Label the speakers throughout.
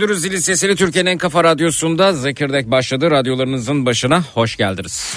Speaker 1: Duydunuz zilin sesini Türkiye'nin en kafa radyosunda Zekirdek başladı. Radyolarınızın başına hoş geldiniz.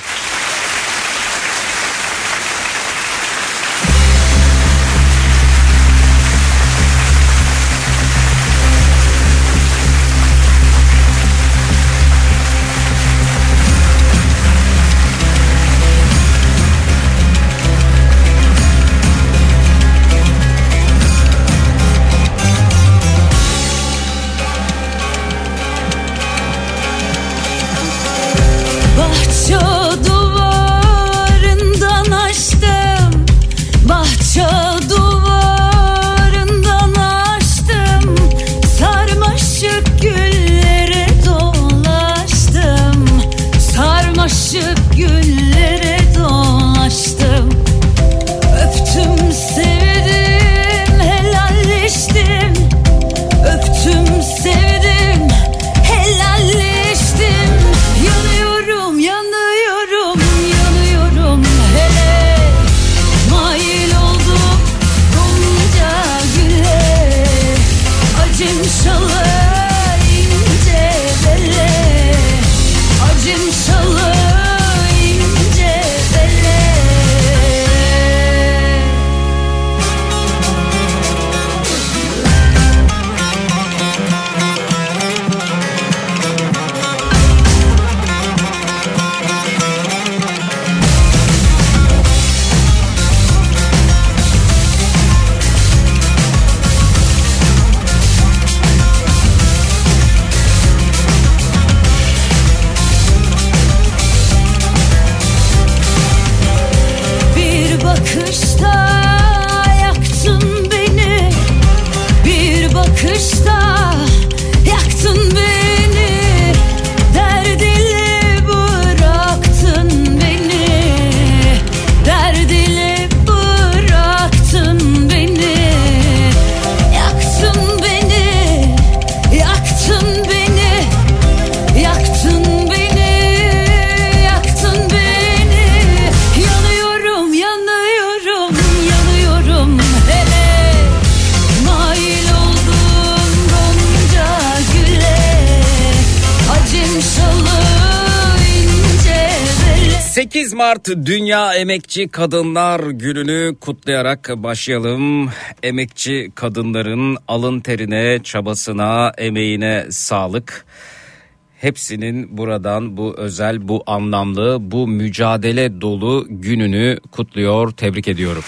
Speaker 1: Emekçi Kadınlar Günü'nü kutlayarak başlayalım. Emekçi kadınların alın terine, çabasına, emeğine sağlık. Hepsinin buradan bu özel, bu anlamlı, bu mücadele dolu gününü kutluyor, tebrik ediyorum.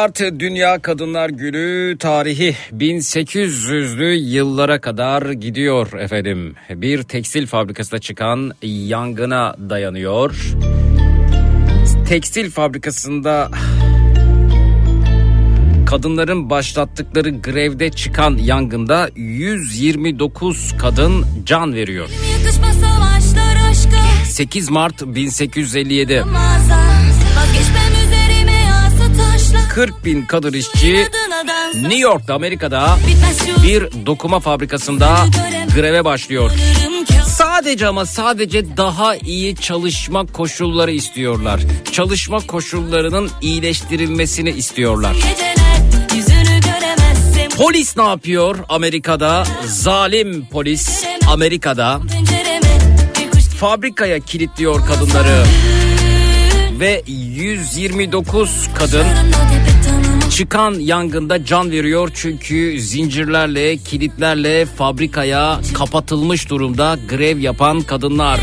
Speaker 1: Mart Dünya Kadınlar Günü tarihi 1800'lü yıllara kadar gidiyor efendim. Bir tekstil fabrikasında çıkan yangına dayanıyor. Tekstil fabrikasında kadınların başlattıkları grevde çıkan yangında 129 kadın can veriyor. 8 Mart 1857. 40 bin kadın işçi New York'ta Amerika'da bir dokuma fabrikasında greve başlıyor.
Speaker 2: Sadece ama sadece daha iyi çalışma koşulları istiyorlar. Çalışma koşullarının iyileştirilmesini istiyorlar. Polis ne yapıyor Amerika'da? Zalim polis Amerika'da fabrikaya kilitliyor kadınları ve 129 kadın çıkan yangında can veriyor çünkü zincirlerle, kilitlerle fabrikaya kapatılmış durumda grev yapan kadınlar.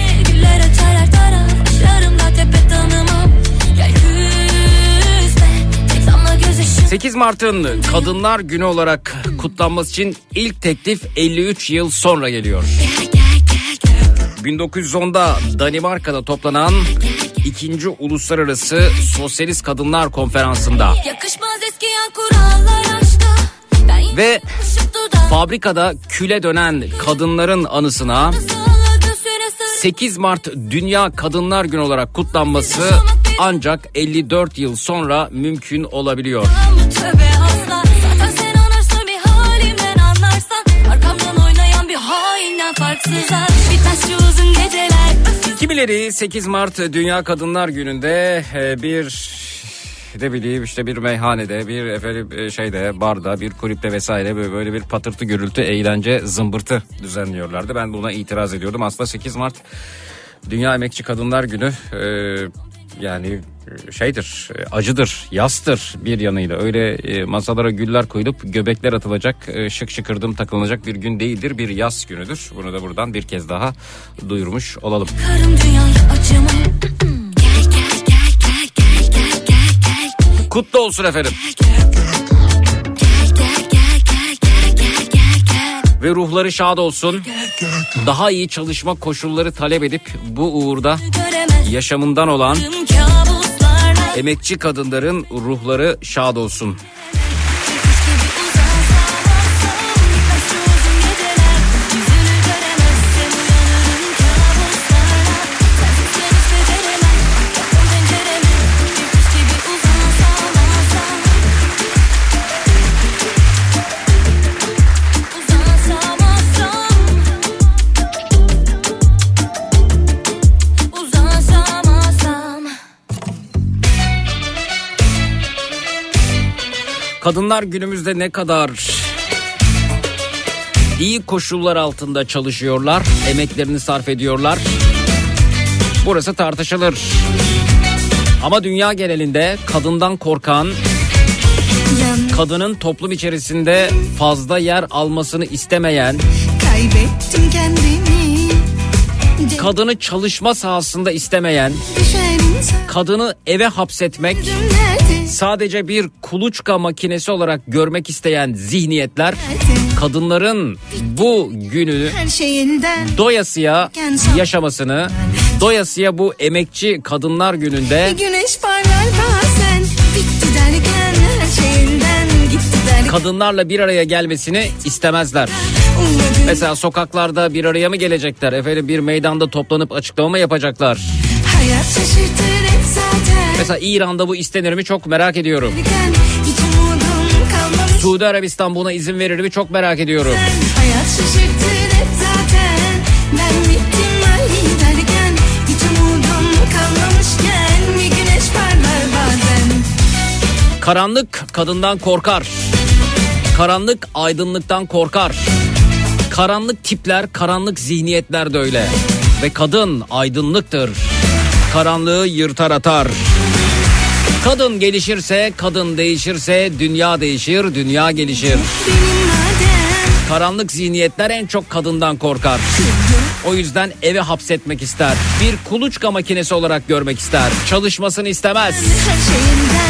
Speaker 2: 8 Mart'ın Kadınlar Günü olarak kutlanması için ilk teklif 53 yıl sonra geliyor. 1910'da Danimarka'da toplanan ikinci Uluslararası Sosyalist Kadınlar Konferansı'nda ve fabrikada küle dönen kadınların anısına 8 Mart Dünya Kadınlar Günü olarak kutlanması ancak 54 yıl sonra mümkün olabiliyor. Kimileri 8 Mart Dünya Kadınlar Günü'nde e, bir ne bileyim işte bir meyhanede, bir efendim e, şeyde, barda, bir kulüpte vesaire böyle, bir patırtı gürültü, eğlence, zımbırtı düzenliyorlardı. Ben buna itiraz ediyordum. Aslında 8 Mart Dünya Emekçi Kadınlar Günü e, yani e, şeydir, e, acıdır, yastır bir yanıyla. Öyle masalara güller koyulup göbekler atılacak, şık şıkırdım takılacak bir gün değildir. Bir yaz günüdür. Bunu da buradan bir kez daha duyurmuş olalım. Kutlu olsun efendim. Ve ruhları şad olsun. Daha iyi çalışma koşulları talep edip bu uğurda yaşamından olan emekçi kadınların ruhları şad olsun. Kadınlar günümüzde ne kadar iyi koşullar altında çalışıyorlar, emeklerini sarf ediyorlar. Burası tartışılır. Ama dünya genelinde kadından korkan, kadının toplum içerisinde fazla yer almasını istemeyen. Kadını çalışma sahasında istemeyen, kadını eve hapsetmek, sadece bir kuluçka makinesi olarak görmek isteyen zihniyetler kadınların bu günü doyasıya yaşamasını doyasıya bu emekçi kadınlar gününde kadınlarla bir araya gelmesini istemezler. Mesela sokaklarda bir araya mı gelecekler? Efendim bir meydanda toplanıp açıklama mı yapacaklar? Hayat şaşırtır. Mesela İran'da bu istenir mi çok merak ediyorum. Suudi Arabistan buna izin verir mi çok merak ediyorum. Karanlık kadından korkar. Karanlık aydınlıktan korkar. Karanlık tipler, karanlık zihniyetler de öyle. Ve kadın aydınlıktır. Karanlığı yırtar atar. Kadın gelişirse, kadın değişirse dünya değişir, dünya gelişir. Karanlık zihniyetler en çok kadından korkar. O yüzden eve hapsetmek ister. Bir kuluçka makinesi olarak görmek ister. Çalışmasını istemez. Her şeyinden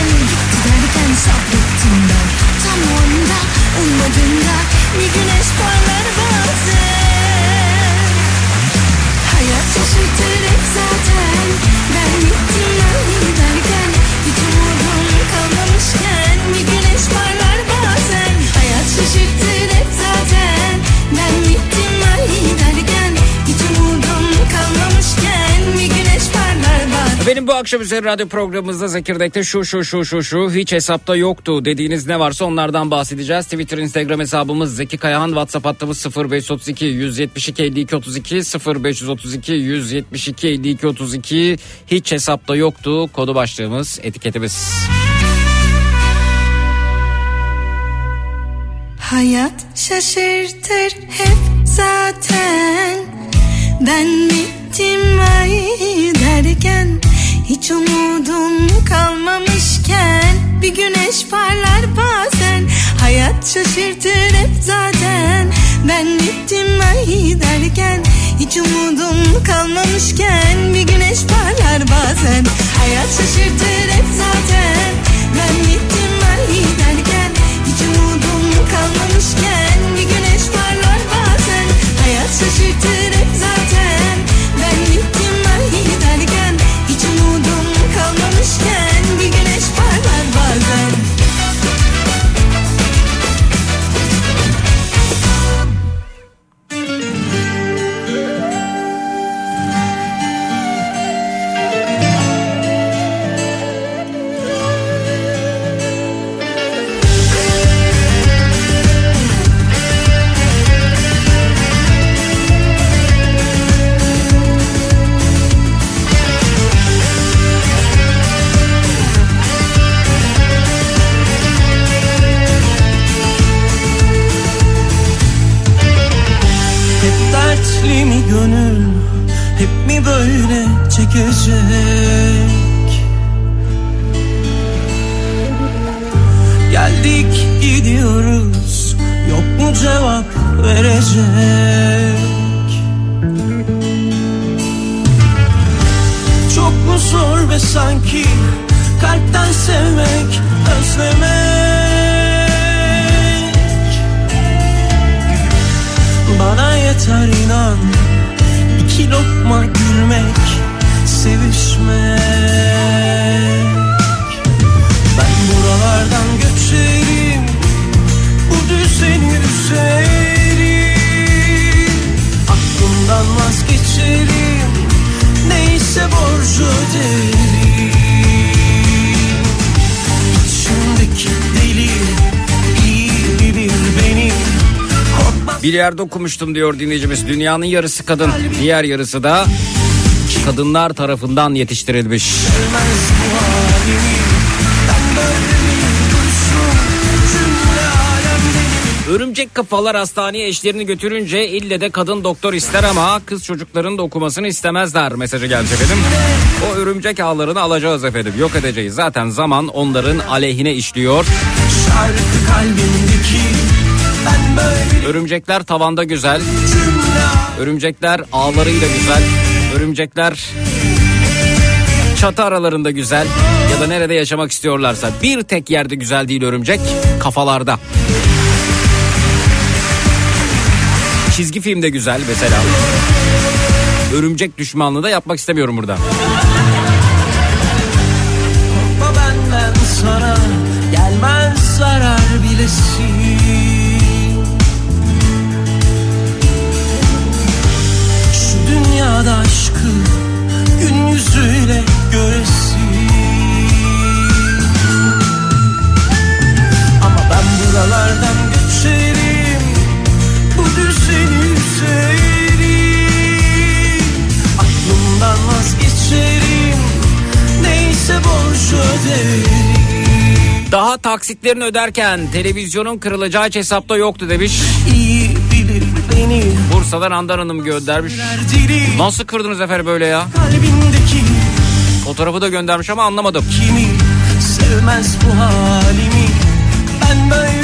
Speaker 2: bu akşam üzeri radyo programımızda Zekirdek'te şu şu şu şu şu hiç hesapta yoktu dediğiniz ne varsa onlardan bahsedeceğiz. Twitter, Instagram hesabımız Zeki Kayahan, WhatsApp hattımız 0532 172 52 32 0532 172 52 32 hiç hesapta yoktu kodu başlığımız etiketimiz.
Speaker 3: Hayat şaşırtır hep zaten Ben bittim ay derken Hiç umudum kalmamışken Bir güneş parlar bazen. Hayat şaşırtır hep zaten. Ben bittim ay derken Hiç umudum kalmamışken Bir güneş parlar bazen. Hayat şaşırtır hep zaten. Ben bittim ay derken
Speaker 4: çekecek Geldik gidiyoruz. Yok mu cevap verecek? Çok mu zor be sanki Kalpten sevmek Özlemek? Bana yeter inan iki lokma gülmek Sevişmek. Ben buralardan göçerim Bu düzeni üzerim. Aklımdan vazgeçerim Neyse borcu öderim. İçimdeki deli
Speaker 2: Bir yerde okumuştum diyor dinleyicimiz. Dünyanın yarısı kadın, diğer yarısı da kadınlar tarafından yetiştirilmiş. Örümcek kafalar hastaneye eşlerini götürünce ille de kadın doktor ister ama kız çocukların da okumasını istemezler mesajı gelmiş efendim. O örümcek ağlarını alacağız efendim yok edeceğiz. Zaten zaman onların aleyhine işliyor. Örümcekler tavanda güzel, örümcekler ağlarıyla güzel, örümcekler çatı aralarında güzel ya da nerede yaşamak istiyorlarsa bir tek yerde güzel değil örümcek kafalarda. Çizgi filmde güzel mesela. Örümcek düşmanlığı da yapmak istemiyorum burada.
Speaker 4: Korkma benden sana Gelmez zarar bilesin Şu dünyada aşkı buralardan göçerim Bu düzeni üzerim Aklımdan vazgeçerim Neyse borcu öderim
Speaker 2: Daha taksitlerini öderken televizyonun kırılacağı hiç hesapta yoktu demiş.
Speaker 4: İyi bilir beni
Speaker 2: Bursa'dan Handan Hanım göndermiş. Nasıl kırdınız efendim böyle ya?
Speaker 4: kalbindeki
Speaker 2: Fotoğrafı da göndermiş ama anlamadım.
Speaker 4: kimi sevmez bu halimi Ben böyleyim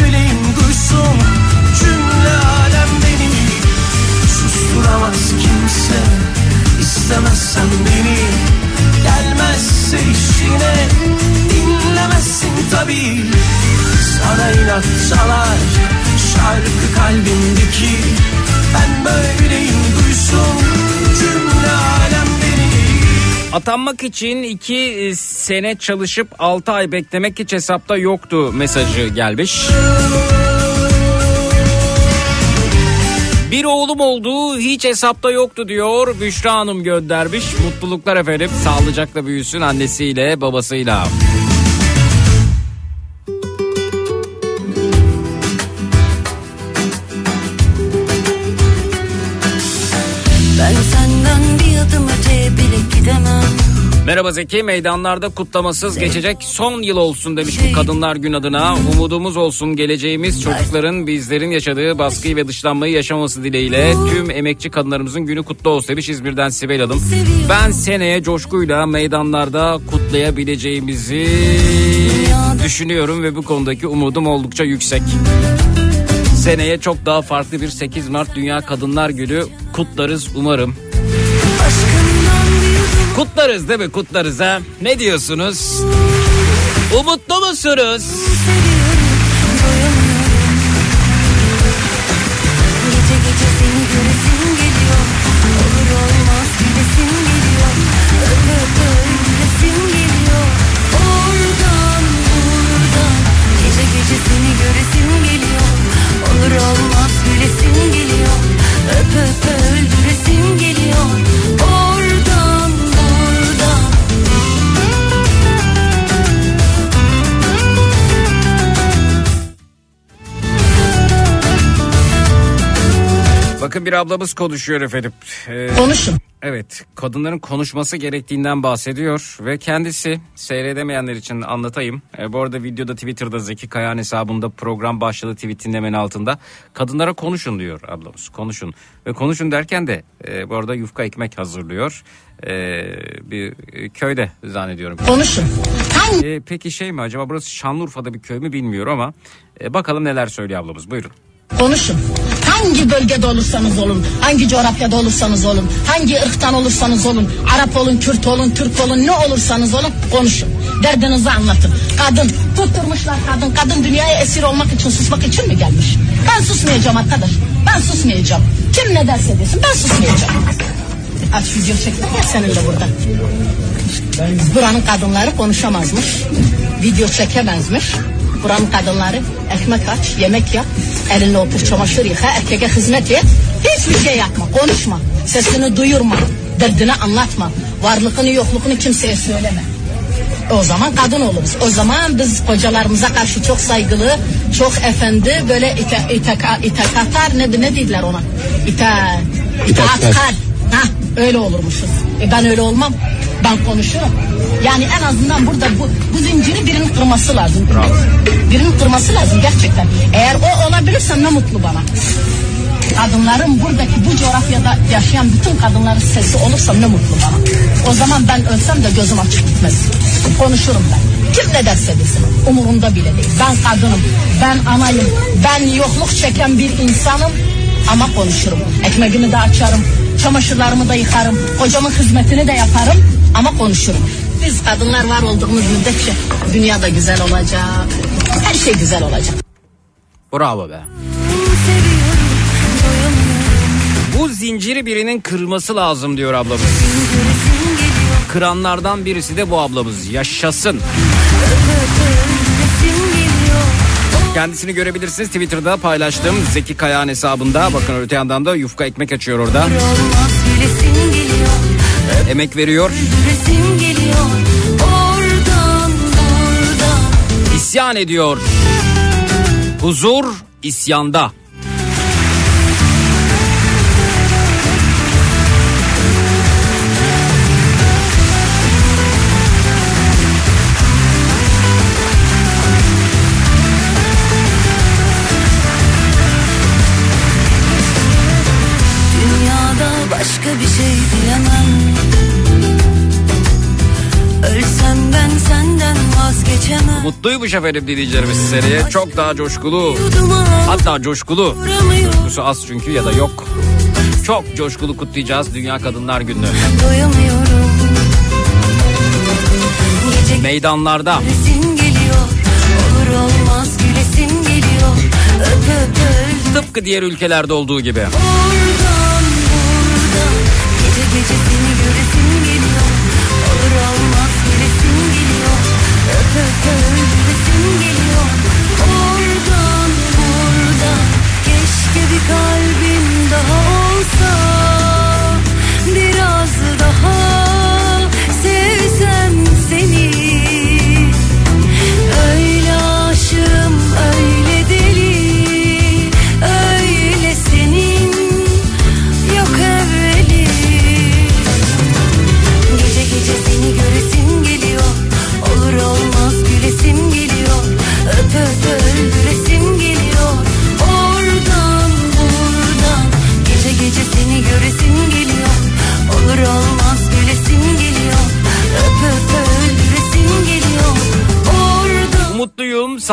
Speaker 4: Susturamaz kimse. İstemezsen beni. Gelmezse işine. Dinlemezsin tabi Sana inat şarkı kalbimdeki Ben böyleyim duysun cümle alem
Speaker 2: Atanmak için 2 sene çalışıp 6 ay beklemek hiç hesapta yoktu mesajı gelmiş. Bir oğlum oldu hiç hesapta yoktu diyor Büşra Hanım göndermiş. Mutluluklar efendim sağlıcakla büyüsün annesiyle babasıyla. Merhaba Zeki meydanlarda kutlamasız geçecek son yıl olsun demiş bu Kadınlar Gün adına. Umudumuz olsun geleceğimiz çocukların bizlerin yaşadığı baskıyı ve dışlanmayı yaşaması dileğiyle tüm emekçi kadınlarımızın günü kutlu olsun demiş İzmir'den Sibel Hanım. Ben seneye coşkuyla meydanlarda kutlayabileceğimizi düşünüyorum ve bu konudaki umudum oldukça yüksek. Seneye çok daha farklı bir 8 Mart Dünya Kadınlar Günü kutlarız umarım. Kutlarız değil mi? Kutlarız ha. Ne diyorsunuz? Umutlu musunuz? Bakın bir ablamız konuşuyor efendim. Ee,
Speaker 5: Konuşun.
Speaker 2: Evet, kadınların konuşması gerektiğinden bahsediyor ve kendisi seyredemeyenler için anlatayım. E, bu arada videoda Twitter'da Zeki Kayan hesabında program başladı tweetin hemen altında. Kadınlara konuşun diyor ablamız, konuşun. Ve konuşun derken de e, bu arada yufka ekmek hazırlıyor. E, bir e, köyde zannediyorum.
Speaker 5: Konuşun. Hangi
Speaker 2: E, peki şey mi acaba burası Şanlıurfa'da bir köy mü bilmiyorum ama e, bakalım neler söylüyor ablamız buyurun.
Speaker 5: konuşun. Hangi bölgede olursanız olun, hangi coğrafyada olursanız olun, hangi ırktan olursanız olun, Arap olun, Kürt olun, Türk olun, ne olursanız olun konuşun. Derdinizi anlatın. Kadın, tutturmuşlar kadın. Kadın dünyaya esir olmak için, susmak için mi gelmiş? Ben susmayacağım arkadaş. Ben susmayacağım. Kim ne derse desin ben susmayacağım. Aç video çektim ya seninle burada. Buranın kadınları konuşamazmış. Video çekemezmiş. Buranın kadınları ekmek aç, yemek yap, elinle otur çamaşır yıka, erkeğe hizmet et. Hiçbir şey yapma, konuşma. Sesini duyurma, derdini anlatma. Varlığını yokluğunu kimseye söyleme. O zaman kadın oluruz. O zaman biz kocalarımıza karşı çok saygılı, çok efendi, böyle ite, iteka, itekatar ne, ne dediler ona? İta, itaatkar. Ha, öyle olurmuşuz. E ben öyle olmam. Ben konuşurum. Yani en azından burada bu, bu zinciri birinin kırması lazım. Birinin kırması lazım gerçekten. Eğer o olabilirse ne mutlu bana. Kadınların buradaki bu coğrafyada yaşayan bütün kadınların sesi olursa ne mutlu bana. O zaman ben ölsem de gözüm açık gitmez. Konuşurum ben. Kim ne derse desin. Umurumda bile değil. Ben kadınım. Ben anayım. Ben yokluk çeken bir insanım. Ama konuşurum. Ekmeğimi de açarım. Çamaşırlarımı da yıkarım. Kocamın hizmetini de yaparım. Ama konuşurum. Biz kadınlar var olduğumuz müddetçe dünya da güzel olacak. Her şey güzel olacak.
Speaker 2: Bravo be. Bu zinciri birinin kırması lazım diyor ablamız. Kıranlardan birisi de bu ablamız. Yaşasın. Kendisini görebilirsiniz Twitter'da paylaştım Zeki Kayağan hesabında. Bakın öte yandan da yufka ekmek açıyor orada. Emek veriyor. İsyan ediyor. Huzur isyanda. Mutluymuş efendim dinleyicilerimiz seriye. Çok daha coşkulu. Hatta coşkulu. Coşkusu az çünkü ya da yok. Çok coşkulu kutlayacağız Dünya Kadınlar Günü'nü. Meydanlarda. Tıpkı diğer ülkelerde olduğu gibi.
Speaker 1: Oradan buradan Gece gece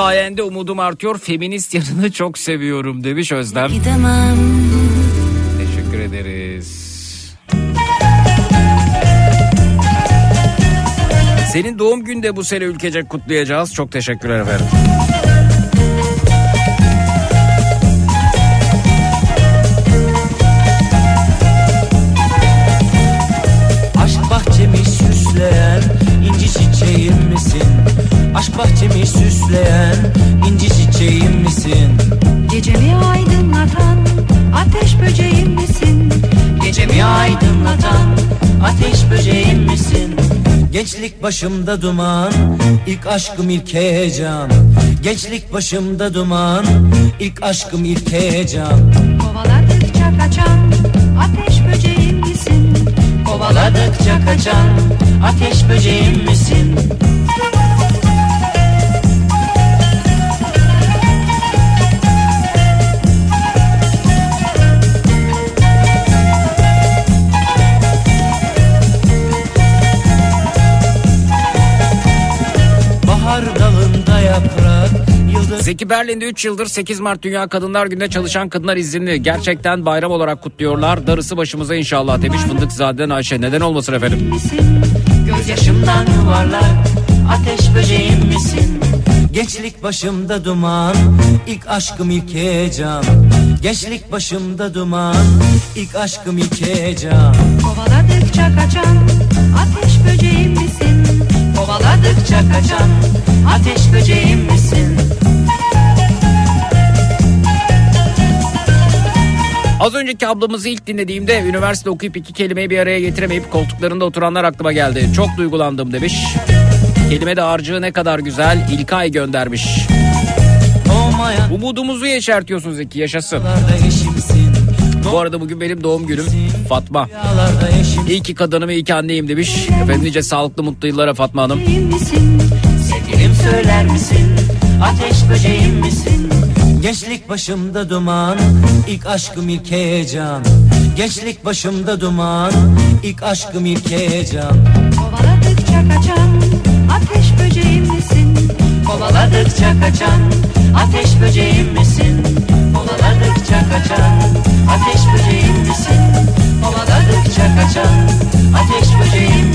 Speaker 2: sayende umudum artıyor. Feminist yanını çok seviyorum demiş Özlem.
Speaker 1: Gidemem
Speaker 2: Teşekkür ederiz. Senin doğum günü de bu sene ülkece kutlayacağız. Çok teşekkürler efendim.
Speaker 4: Gençlik başımda duman, ilk aşkım ilk heyecan. Gençlik başımda duman, ilk aşkım ilk heyecan.
Speaker 6: Kovaladıkça kaçan ateş böceğim misin?
Speaker 4: Kovaladıkça kaçan ateş böceğim misin?
Speaker 2: Zeki Berlin'de 3 yıldır 8 Mart Dünya Kadınlar Günü'nde çalışan kadınlar izinli. Gerçekten bayram olarak kutluyorlar. Darısı başımıza inşallah demiş Fındıkzade'den Ayşe. Neden olmasın efendim?
Speaker 6: Misin?
Speaker 4: Gözyaşımdan yuvarlak ateş böceğim misin? Gençlik başımda duman, ilk aşkım ilk heyecan. Gençlik başımda duman, ilk aşkım ilk heyecan.
Speaker 6: Kovaladıkça kaçan ateş böceğim misin?
Speaker 4: Kovaladıkça kaçan ateş böceğim misin?
Speaker 2: Az önceki ablamızı ilk dinlediğimde üniversite okuyup iki kelimeyi bir araya getiremeyip koltuklarında oturanlar aklıma geldi. Çok duygulandım demiş. Kelime de harcığı ne kadar güzel İlkay göndermiş.
Speaker 4: Doğmayan
Speaker 2: Umudumuzu yeşertiyorsun Zeki yaşasın. Bu arada bugün benim doğum günüm Fatma. İyi ki kadınım iyi ki anneyim demiş. Efendim nice sağlıklı mutlu yıllara Fatma Hanım.
Speaker 4: Sevgilim söyler misin? Ateş böceğim misin? Gençlik başımda duman, ilk aşkım ilk heyecan. Gençlik başımda duman, ilk aşkım ilk heyecan.
Speaker 6: Kovaladıkça kaçan ateş böceğim misin?
Speaker 4: Kovaladıkça kaçan ateş böceğim misin? Kovaladıkça kaçan ateş böceğim misin? Kovaladıkça kaçan ateş böceğim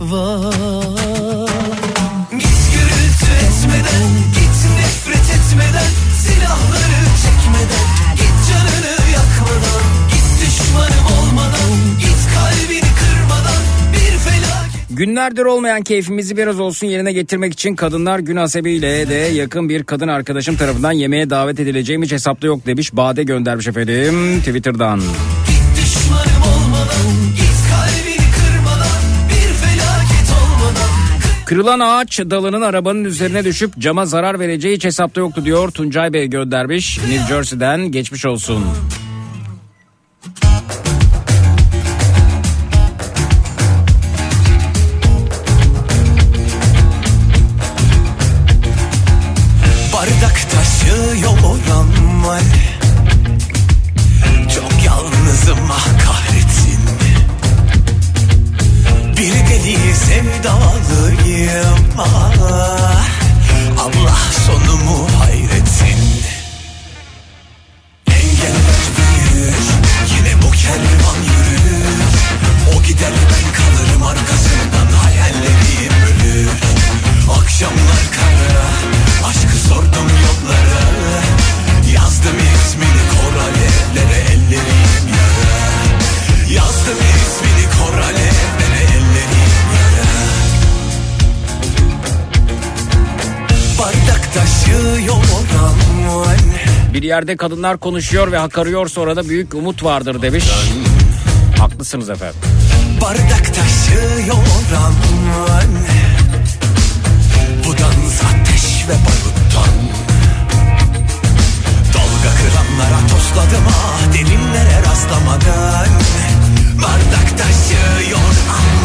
Speaker 4: var Git gürültü etmeden Git nefret etmeden Silahları çekmeden Git canını yakmadan Git düşmanım olmadan Git kalbini kırmadan Bir felaket
Speaker 2: Günlerdir olmayan keyfimizi biraz olsun yerine getirmek için kadınlar gün hasebiyle de yakın bir kadın arkadaşım tarafından yemeğe davet edileceğim hiç hesapta yok demiş. Bade göndermiş efendim Twitter'dan.
Speaker 4: Müzik
Speaker 2: Kırılan ağaç dalının arabanın üzerine düşüp cama zarar vereceği hiç hesapta yoktu diyor. Tuncay Bey göndermiş New Jersey'den geçmiş olsun.
Speaker 4: Bir
Speaker 2: yerde kadınlar konuşuyor ve hakarıyor sonra da büyük umut vardır demiş. Haklısınız efendim.
Speaker 4: Bardak taşıyor aman Bu dans ateş ve baruttan Dalga kıranlara tosladım ah Derinlere rastlamadan Bardak taşıyor aman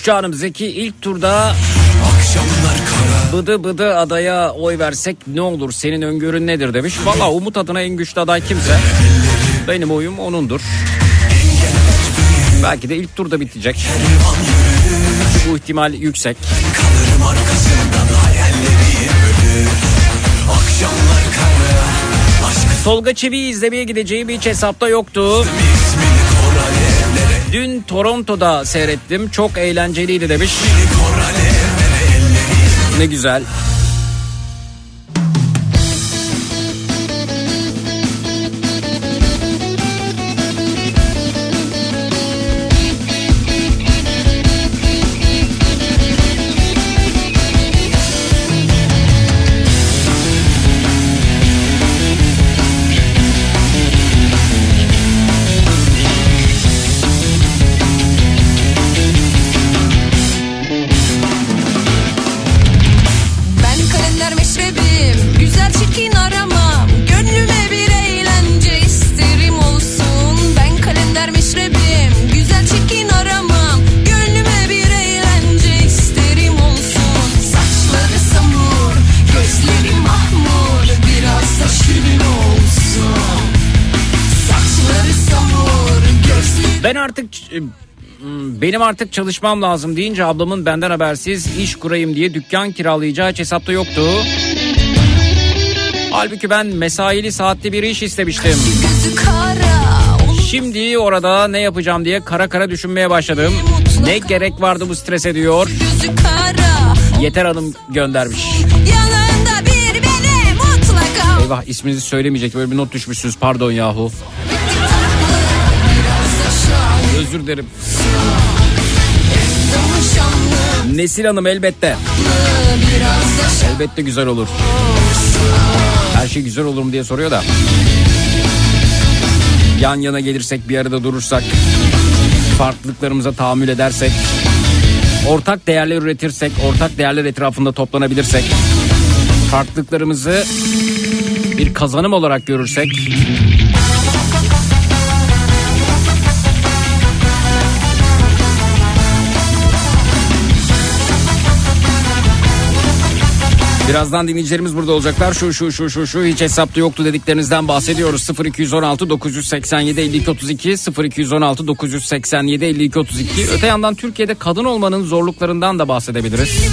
Speaker 2: Büşra Hanım Zeki ilk turda bıdı bıdı adaya oy versek ne olur senin öngörün nedir demiş. Valla Umut adına en güçlü aday kimse benim oyum onundur. Belki de ilk turda bitecek. Bu ihtimal yüksek.
Speaker 4: Kalırım arkasından
Speaker 2: Tolga Çevik'i izlemeye gideceğim hiç hesapta yoktu.
Speaker 4: ismini
Speaker 2: Dün Toronto'da seyrettim. Çok eğlenceliydi demiş. Ne güzel. Benim artık çalışmam lazım deyince ablamın benden habersiz iş kurayım diye dükkan kiralayacağı hiç hesapta yoktu. Halbuki ben mesaili saatli bir iş istemiştim. Şimdi orada ne yapacağım diye kara kara düşünmeye başladım. Ne gerek vardı bu strese diyor. Yeter Hanım göndermiş. Eyvah isminizi söylemeyecek böyle bir not düşmüşsünüz pardon yahu. Özür dilerim. Nesil Hanım elbette. Elbette güzel olur. Her şey güzel olur mu diye soruyor da. Yan yana gelirsek bir arada durursak farklılıklarımıza tahammül edersek ortak değerler üretirsek, ortak değerler etrafında toplanabilirsek, farklılıklarımızı bir kazanım olarak görürsek Birazdan dinleyicilerimiz burada olacaklar. Şu şu şu şu şu hiç hesapta yoktu dediklerinizden bahsediyoruz. 0216 987 52 32 0216 987 52 32. Öte yandan Türkiye'de kadın olmanın zorluklarından da bahsedebiliriz.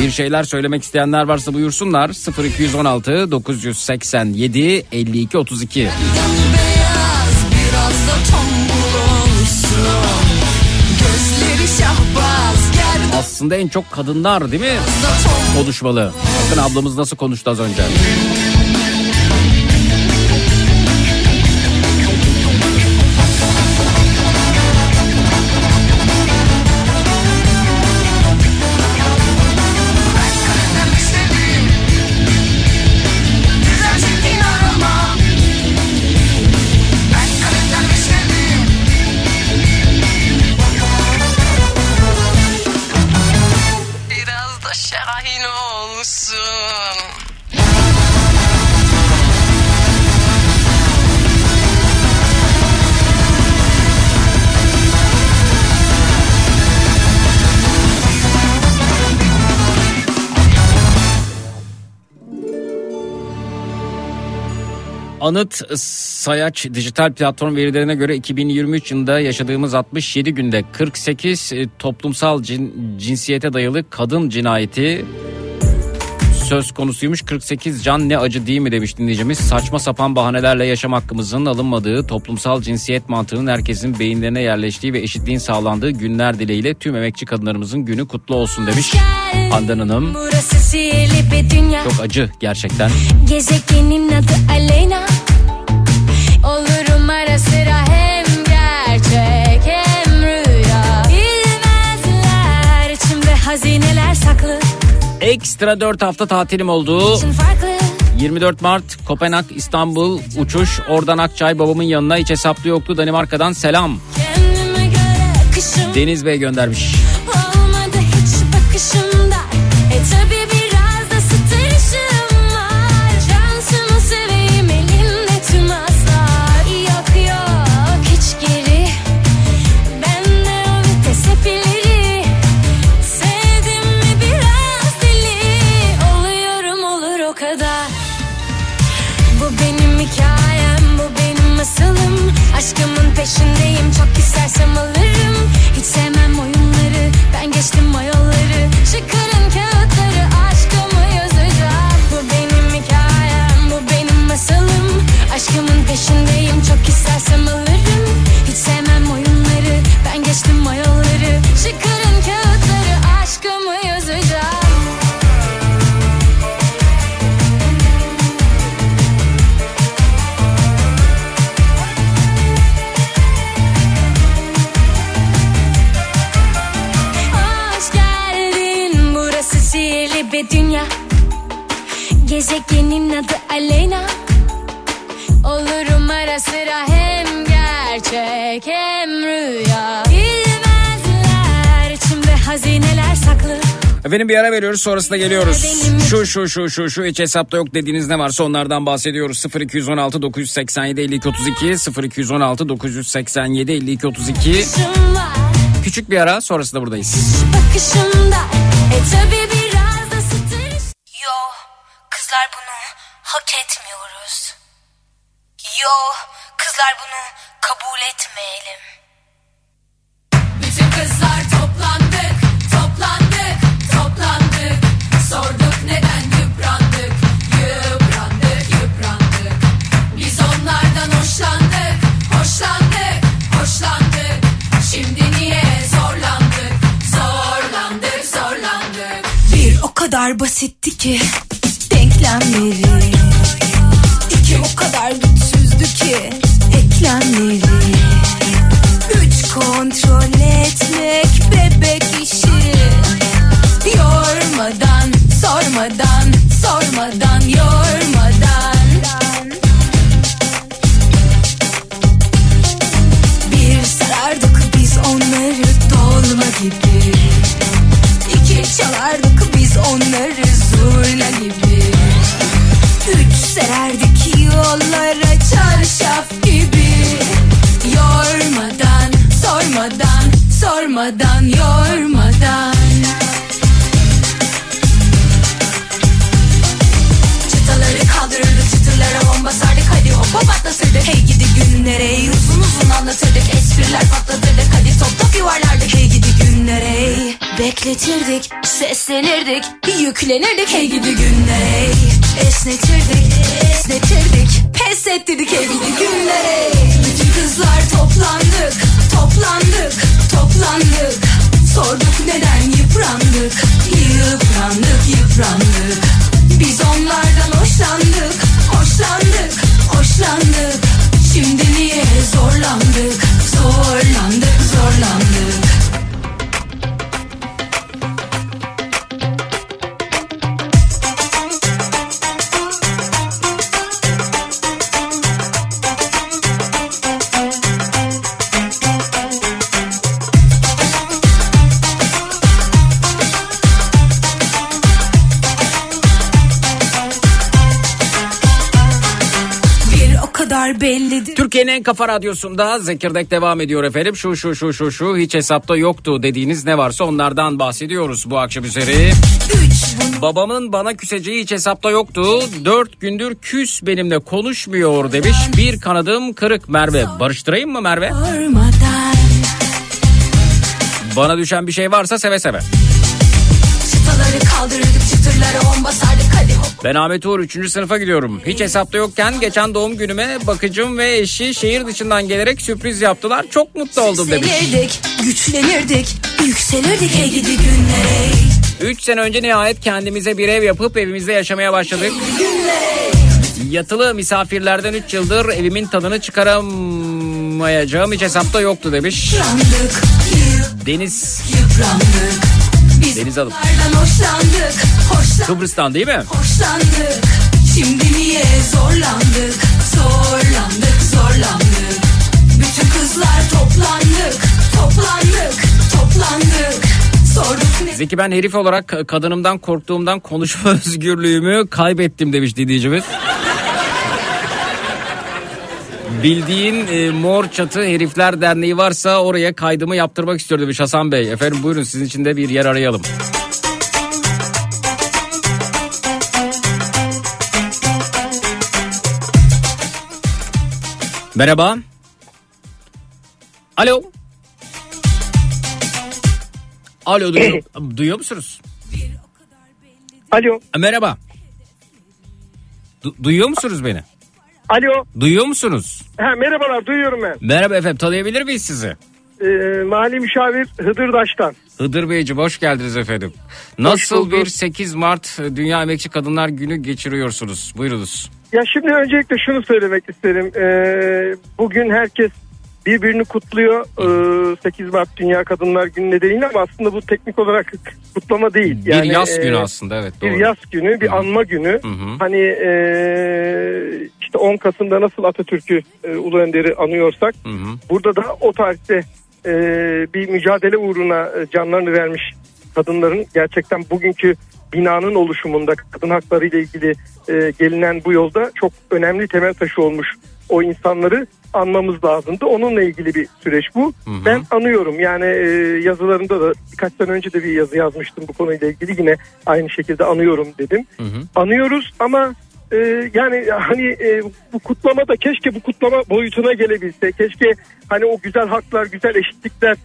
Speaker 2: Bir şeyler söylemek isteyenler varsa buyursunlar. 0216 987 52 32. Aslında en çok kadınlar değil mi? Konuşmalı. Bakın ablamız nasıl konuştu az önce. Anıt Sayaç dijital platform verilerine göre 2023 yılında yaşadığımız 67 günde 48 e, toplumsal cin- cinsiyete dayalı kadın cinayeti söz konusuymuş. 48 can ne acı değil mi demiş dinleyicimiz. Saçma sapan bahanelerle yaşam hakkımızın alınmadığı, toplumsal cinsiyet mantığının herkesin beyinlerine yerleştiği ve eşitliğin sağlandığı günler dileğiyle tüm emekçi kadınlarımızın günü kutlu olsun demiş. Handan Hanım. Çok acı gerçekten.
Speaker 7: Gezegenin adı Aleyna
Speaker 2: Ekstra 4 hafta tatilim oldu.
Speaker 7: için farklı.
Speaker 2: 24 Mart Kopenhag İstanbul uçuş. Oradan Akçay babamın yanına. Hiç hesaplı yoktu. Danimarka'dan selam. Deniz Bey göndermiş
Speaker 7: çok Gezegenin adı Aleyna Olurum ara sıra hem gerçek hem rüya Bilmezler içimde hazineler saklı
Speaker 2: Efendim bir ara veriyoruz sonrasında geliyoruz. Şu şu şu şu şu hiç hesapta yok dediğiniz ne varsa onlardan bahsediyoruz. 0216 987 52 32 0216 987 52 32
Speaker 7: Bakışım var
Speaker 2: Küçük bir ara sonrasında buradayız.
Speaker 7: bakışımda E tabi biraz
Speaker 1: hak etmiyoruz. Yo, kızlar bunu kabul etmeyelim.
Speaker 8: Bütün kızlar toplandık, toplandık, toplandık. Sorduk neden yıprandık, yıprandık, yıprandık. Biz onlardan hoşlandık, hoşlandık, hoşlandık. Şimdi niye zorlandık, zorlandık, zorlandık.
Speaker 1: Bir o kadar basitti ki eklemleri İki o kadar güçsüzdü ki eklemleri Üç kontrol etmek bebek işi Yormadan, sormadan, sormadan, yormadan Bir sarardık biz onları dolma gibi İki çalardık biz onları zurna gibi Serdik yollara çarşaf gibi. Yormadan, sormadan, sormadan, yormadan hoppa patlatırdık. Hey gidi günlere ey, uzun uzun anlatırdık. Espriler patlatırdık. Hadi top top yuvarlardık. Hey gidi günlere. Ey, bekletirdik Seslenirdik yüklenirdik. Hey gidi günlere. Ey, esnetirdik esnetirdik. Pes ettirdik. Hey gidi günlere. Ey. Bütün kızlar toplandık toplandık toplandık. Sorduk neden yıprandık? Yıprandık yıprandık. Biz onlardan hoşlandık, hoşlandık, hoşlandık. Şimdi niye zorlandık, zorlandık, zorlandık. Bellidir.
Speaker 2: Türkiye'nin en kafa radyosunda Zekirdek devam ediyor efendim. Şu şu şu şu şu hiç hesapta yoktu dediğiniz ne varsa onlardan bahsediyoruz bu akşam üzeri. Babamın bana küseceği hiç hesapta yoktu. Dört gündür küs benimle konuşmuyor demiş. Bir kanadım kırık Merve. Barıştırayım mı Merve? Bana düşen bir şey varsa seve seve.
Speaker 1: çıtaları kaldırırdık çıtırlara bomba sardık hadi hop.
Speaker 2: Ben Ahmet Uğur 3. sınıfa gidiyorum. Hiç hesapta yokken geçen doğum günüme bakıcım ve eşi şehir dışından gelerek sürpriz yaptılar. Çok mutlu oldum demiş.
Speaker 1: Seslenirdik, güçlenirdik, yükselirdik hey gidi günlere.
Speaker 2: 3 sene önce nihayet kendimize bir ev yapıp evimizde yaşamaya başladık. Yatılı misafirlerden 3 yıldır evimin tadını çıkaramayacağım hiç hesapta yoktu demiş.
Speaker 1: Yıprandık,
Speaker 2: Deniz
Speaker 1: yıprandık. Biz
Speaker 2: Deniz Hanım.
Speaker 1: hoşlandık, hoşlandık,
Speaker 2: Kıbrıs'tan değil mi?
Speaker 1: hoşlandık. Şimdi niye zorlandık, zorlandık, zorlandık. Bütün kızlar toplandık, toplandık, toplandık.
Speaker 2: Zeki ben herif olarak kadınımdan korktuğumdan konuşma özgürlüğümü kaybettim demiş dinleyicimiz. Bildiğin e, mor çatı herifler derneği varsa oraya kaydımı yaptırmak istiyor demiş Hasan Bey. Efendim buyurun sizin için de bir yer arayalım. Merhaba. Alo. Alo duyuyor, duyuyor musunuz?
Speaker 9: Alo,
Speaker 2: Merhaba. Du- duyuyor musunuz beni?
Speaker 9: Alo.
Speaker 2: Duyuyor musunuz?
Speaker 9: Ha, merhabalar, duyuyorum ben.
Speaker 2: Merhaba efendim tanıyabilir miyiz sizi?
Speaker 9: Ee, mali müşavir Hıdırdaş'tan.
Speaker 2: Hıdır Beyciğim hoş geldiniz efendim. Nasıl bir 8 Mart Dünya Emekçi Kadınlar Günü geçiriyorsunuz? Buyurunuz.
Speaker 9: Ya şimdi öncelikle şunu söylemek isterim. Ee, bugün herkes birbirini kutluyor. Ee, 8 Mart Dünya Kadınlar Günü nedeniyle ama aslında bu teknik olarak kutlama değil.
Speaker 2: bir yaz
Speaker 9: e,
Speaker 2: günü aslında evet doğru.
Speaker 9: Bir yaz günü, bir anma günü.
Speaker 2: Hı hı.
Speaker 9: Hani e, işte 10 Kasım'da nasıl Atatürk'ü e, Ulu Önder'i anıyorsak
Speaker 2: Hı hı.
Speaker 9: burada da o tarihte e, bir mücadele uğruna e, canlarını vermiş kadınların gerçekten bugünkü binanın oluşumunda kadın hakları ile ilgili e, gelinen bu yolda çok önemli temel taşı olmuş o insanları anmamız lazımdı. Onunla ilgili bir süreç bu.
Speaker 2: Hı hı.
Speaker 9: Ben anıyorum yani e, yazılarında da birkaç sene önce de bir yazı yazmıştım bu konuyla ilgili yine aynı şekilde anıyorum dedim.
Speaker 2: Hı hı.
Speaker 9: Anıyoruz ama e, yani hani e, bu kutlama da keşke bu kutlama boyutuna gelebilse. Keşke hani o güzel haklar, güzel eşitlikler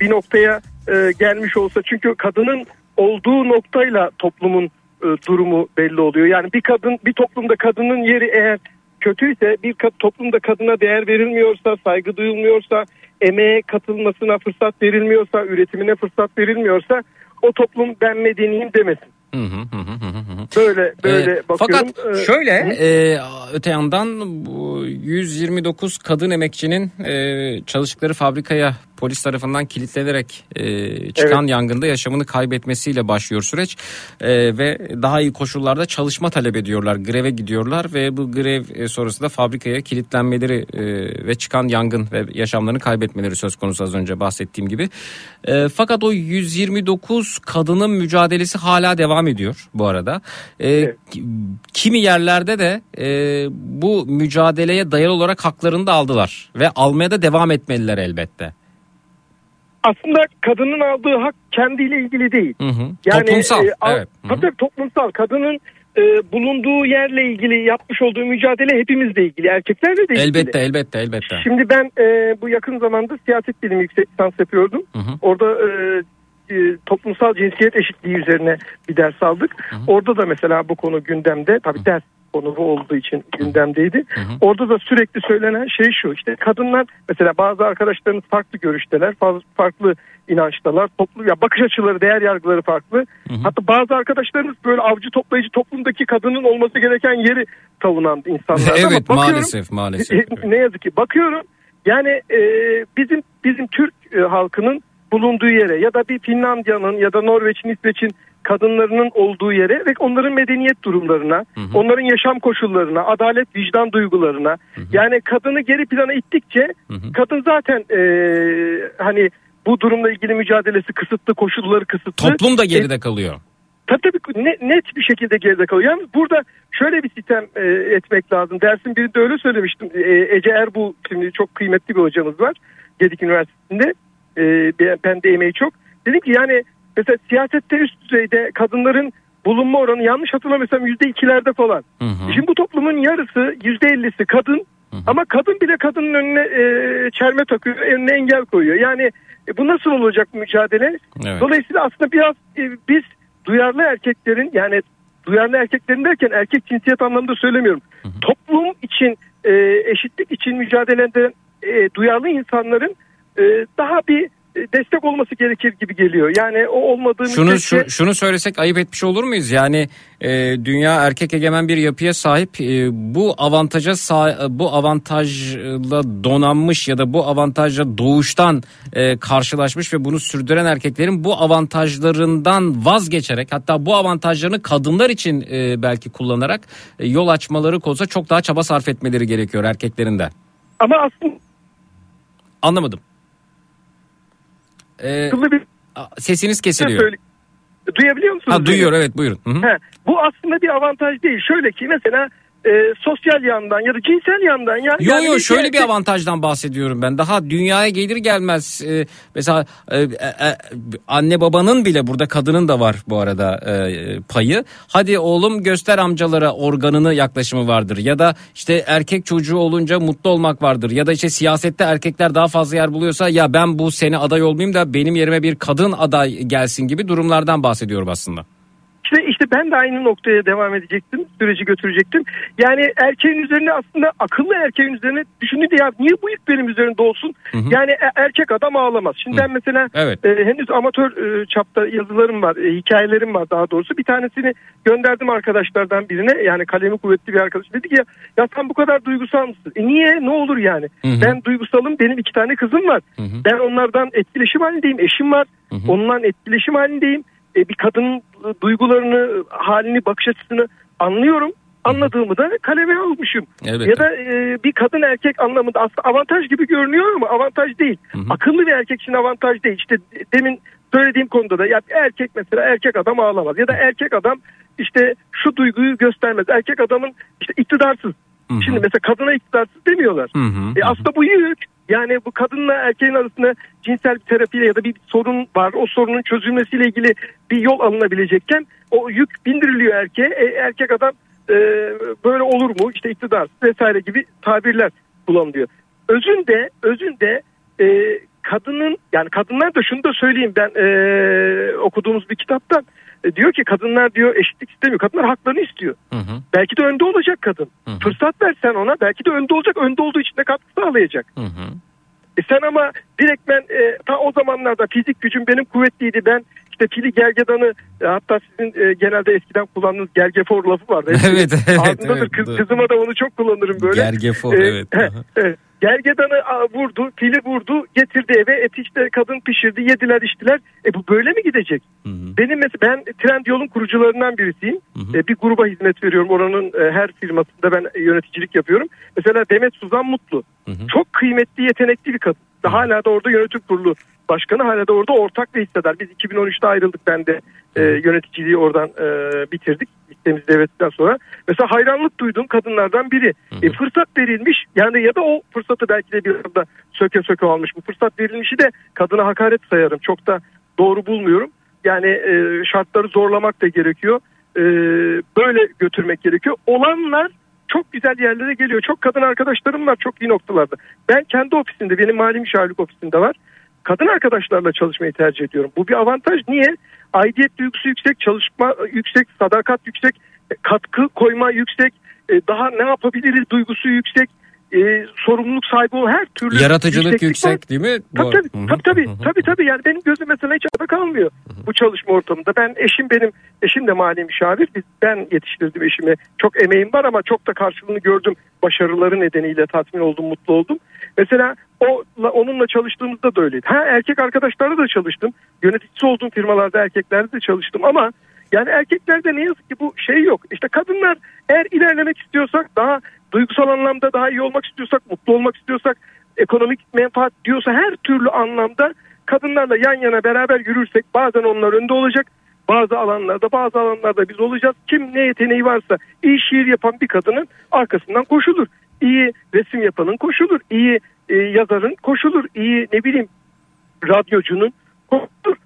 Speaker 9: bir noktaya e, gelmiş olsa. Çünkü kadının olduğu noktayla toplumun e, durumu belli oluyor. Yani bir kadın bir toplumda kadının yeri eğer kötüyse bir toplumda kadına değer verilmiyorsa, saygı duyulmuyorsa, emeğe katılmasına fırsat verilmiyorsa, üretimine fırsat verilmiyorsa o toplum ben medeniyim demesin.
Speaker 2: Hı hı hı hı hı hı.
Speaker 9: Böyle böyle
Speaker 2: Ee,
Speaker 9: bakıyorum.
Speaker 2: Fakat
Speaker 9: Ee,
Speaker 2: şöyle e, öte yandan bu 129 kadın emekçinin e, çalıştıkları fabrikaya polis tarafından kilitlenerek e, çıkan yangında yaşamını kaybetmesiyle başlıyor süreç. E, ve daha iyi koşullarda çalışma talep ediyorlar greve gidiyorlar ve bu grev e, sonrasında fabrikaya kilitlenmeleri e, ve çıkan yangın ve yaşamlarını kaybetmeleri söz konusu az önce bahsettiğim gibi. E, fakat o 129 kadının mücadelesi hala devam ediyor bu arada. E, ki- kimi yerlerde de e, bu mücadeleye dayalı olarak haklarını da aldılar ve almaya da devam etmeliler elbette.
Speaker 9: Aslında kadının aldığı hak kendiyle ilgili değil.
Speaker 2: Hı hı.
Speaker 9: Yani
Speaker 2: Toplumsal.
Speaker 9: e, al-
Speaker 2: evet. Hı hı.
Speaker 9: tabii toplumsal. Kadının e, bulunduğu yerle ilgili yapmış olduğu mücadele hepimizle ilgili. Erkeklerle de ilgili.
Speaker 2: Elbette elbette elbette.
Speaker 9: Şimdi ben e, bu yakın zamanda siyaset bilimi yüksek lisans yapıyordum.
Speaker 2: Hı hı.
Speaker 9: Orada e, e, toplumsal cinsiyet eşitliği üzerine bir ders aldık. Orada da mesela bu konu gündemde. Tabii ders konu bu olduğu için gündemdeydi. Orada da sürekli söylenen şey şu. işte kadınlar mesela bazı arkadaşlarımız farklı görüşteler. Farklı inançtalar. Toplu, ya bakış açıları, değer yargıları farklı. Hatta bazı arkadaşlarımız böyle avcı toplayıcı toplumdaki kadının olması gereken yeri savunan insanlar. Ama
Speaker 2: Evet
Speaker 9: bakıyorum-
Speaker 2: maalesef maalesef.
Speaker 9: ne yazık ki bakıyorum yani e, bizim bizim Türk e, halkının bulunduğu yere ya da bir Finlandiya'nın ya da Norveç'in İsveç'in kadınlarının olduğu yere ve onların medeniyet durumlarına, onların yaşam koşullarına, adalet vicdan duygularına yani kadını geri plana ittikçe kadın zaten e, hani bu durumla ilgili mücadelesi kısıtlı, koşulları kısıtlı.
Speaker 2: Toplum da
Speaker 9: E,
Speaker 2: geride kalıyor.
Speaker 9: Tabii tabii ne- net bir şekilde geride kalıyor. Yalnız burada şöyle bir sistem e, etmek lazım. Dersin birinde öyle söylemiştim. E, Ece Erbu şimdi çok kıymetli bir hocamız var. Gedik Üniversitesi'nde. E, ben de emeği çok. Dedim ki yani mesela siyasette üst düzeyde kadınların bulunma oranı yanlış hatırlamıyorsam yüzde ikilerde falan.
Speaker 2: Hı hı.
Speaker 9: Şimdi bu toplumun yarısı yüzde ellisi kadın ama kadın bile kadının önüne e, çelme takıyor, önüne engel koyuyor. Yani e, bu nasıl olacak bu mücadele?
Speaker 2: Evet.
Speaker 9: Dolayısıyla aslında biraz e, biz duyarlı erkeklerin yani duyarlı erkeklerin derken erkek cinsiyet anlamında söylemiyorum. Toplum için e, eşitlik için mücadelede e, duyarlı insanların e, daha bir destek olması gerekir gibi geliyor. Yani o olmadığı
Speaker 2: Şunu
Speaker 9: müddetçe-
Speaker 2: şu, şunu söylesek ayıp etmiş olur muyuz? Yani e, dünya erkek egemen bir yapıya sahip. E, bu avantaja sa- bu avantajla donanmış ya da bu avantajla doğuştan e, karşılaşmış ve bunu sürdüren erkeklerin bu avantajlarından vazgeçerek hatta bu avantajlarını kadınlar için e, belki kullanarak e, yol açmaları konusunda çok daha çaba sarf etmeleri gerekiyor erkeklerin de.
Speaker 9: ama aslında
Speaker 2: Anlamadım. E,
Speaker 9: akıllı bir
Speaker 2: sesiniz kesiliyor.
Speaker 9: Duyabiliyor musunuz?
Speaker 2: Ha
Speaker 9: beni?
Speaker 2: duyuyor evet buyurun. Hı hı.
Speaker 9: He, bu aslında bir avantaj değil. Şöyle ki mesela e, sosyal yandan ya da cinsel yandan ya.
Speaker 2: Yo
Speaker 9: yani
Speaker 2: yo şöyle bir avantajdan bahsediyorum ben. Daha dünyaya gelir gelmez e, mesela e, e, e, anne babanın bile burada kadının da var bu arada e, payı. Hadi oğlum göster amcalara organını yaklaşımı vardır. Ya da işte erkek çocuğu olunca mutlu olmak vardır. Ya da işte siyasette erkekler daha fazla yer buluyorsa ya ben bu sene aday olmayayım da benim yerime bir kadın aday gelsin gibi durumlardan bahsediyorum aslında.
Speaker 9: İşte, işte ben de aynı noktaya devam edecektim. Süreci götürecektim. Yani erkeğin üzerine aslında akıllı erkeğin üzerine düşündüğünde ya niye bu yük benim üzerinde olsun? Yani e- erkek adam ağlamaz. Şimdi ben mesela
Speaker 2: Evet.
Speaker 9: e, henüz amatör e, çapta yazılarım var, e, hikayelerim var daha doğrusu. Bir tanesini gönderdim arkadaşlardan birine. Yani kalemi kuvvetli bir arkadaş. Dedi ki ya, ya sen bu kadar duygusal mısın? E niye? Ne olur yani? Ben duygusalım. Benim iki tane kızım var. Ben onlardan etkileşim halindeyim. Eşim var. Onunla etkileşim halindeyim. E, bir kadının e, duygularını, halini, bakış açısını anlıyorum. Anladığımı da kaleme almışım.
Speaker 2: Elbette.
Speaker 9: Ya da e, bir kadın erkek anlamında aslında avantaj gibi görünüyor ama avantaj değil. Akıllı bir erkek için avantaj değil. İşte demin söylediğim konuda da ya erkek mesela erkek adam ağlamaz ya da erkek adam işte şu duyguyu göstermez. Erkek adamın işte iktidarsız. Şimdi mesela kadına iktidarsız demiyorlar.
Speaker 2: Hı hı,
Speaker 9: E aslında bu yük. Yani bu kadınla erkeğin arasında cinsel bir terapiyle ya da bir sorun var. O sorunun çözülmesiyle ilgili bir yol alınabilecekken o yük bindiriliyor erkeğe. E, erkek adam e, böyle olur mu? İşte iktidar vesaire gibi tabirler kullanılıyor. Özünde özünde e, kadının yani kadınlar da şunu da söyleyeyim ben e, okuduğumuz bir kitaptan e, diyor ki kadınlar diyor eşitlik istemiyor. Kadınlar haklarını istiyor.
Speaker 2: Hı hı.
Speaker 9: Belki de önde olacak kadın. Fırsat versen ona belki de önde olacak. Önde olduğu için de katkı sağlayacak.
Speaker 2: Hı hı.
Speaker 9: E sen ama direkt ben e, ta o zamanlarda fizik gücüm benim kuvvetliydi. Ben işte pili gergedanı e, hatta sizin e, genelde eskiden kullandığınız gergefor lafı vardı.
Speaker 2: Evet, evet,
Speaker 9: Ağzımdadır.
Speaker 2: evet,
Speaker 9: Kız,
Speaker 2: doğru.
Speaker 9: kızıma da onu çok kullanırım böyle.
Speaker 2: Gergefor,
Speaker 9: E,
Speaker 2: evet.
Speaker 9: he, evet. Gergedanı vurdu, fili vurdu, getirdi eve. Eti işte kadın pişirdi, yediler, içtiler. E bu böyle mi gidecek? Benim mesela ben Trendyol'un kurucularından birisiyim. E, bir gruba hizmet veriyorum. Oranın e, her firmasında ben yöneticilik yapıyorum. Mesela Demet Suzan Mutlu. Çok kıymetli, yetenekli bir kadın. Ve Hala da orada yönetim kurulu başkanı, hala da orada ortak ve hissedar. Biz 2013'te ayrıldık ben de e, yöneticiliği oradan e, bitirdik. Listemizi devrettikten sonra. Mesela hayranlık duyduğum kadınlardan biri. E, fırsat verilmiş yani ya da o fırsatı belki de bir anda söke söke almış. Bu fırsat verilmişi de kadına hakaret sayarım. Çok da doğru bulmuyorum. Yani e, şartları zorlamak da gerekiyor. E, böyle götürmek gerekiyor. Olanlar çok güzel yerlere geliyor. Çok kadın arkadaşlarım var çok iyi noktalarda. Ben kendi ofisinde benim mali müşavirlik ofisinde var. Kadın arkadaşlarla çalışmayı tercih ediyorum. Bu bir avantaj. Niye? Aidiyet duygusu yüksek, çalışma yüksek, sadakat yüksek, katkı koyma yüksek, e, daha ne yapabiliriz duygusu yüksek, e, sorumluluk sahibi ol her türlü
Speaker 2: Yaratıcılık yüksek değil mi?
Speaker 9: Tabii tabii, tabii tabii, tabii tabii yani benim gözüm mesela hiç arada kalmıyor bu çalışma ortamında. Ben eşim benim eşim de mali müşavir. Biz, ben yetiştirdim eşimi. Çok emeğim var ama çok da karşılığını gördüm. Başarıları nedeniyle tatmin oldum, mutlu oldum. Mesela o onunla çalıştığımızda da öyleydi. Ha erkek arkadaşlarla da çalıştım. Yöneticisi olduğum firmalarda erkeklerle de çalıştım ama yani erkeklerde ne yazık ki bu şey yok. İşte kadınlar eğer ilerlemek istiyorsak daha duygusal anlamda daha iyi olmak istiyorsak, mutlu olmak istiyorsak, ekonomik menfaat diyorsa her türlü anlamda kadınlarla yan yana beraber yürürsek bazen onlar önde olacak. Bazı alanlarda bazı alanlarda biz olacağız. Kim ne yeteneği varsa iyi şiir yapan bir kadının arkasından koşulur. İyi resim yapanın koşulur. İyi e, yazarın koşulur. İyi ne bileyim radyocunun koşulur.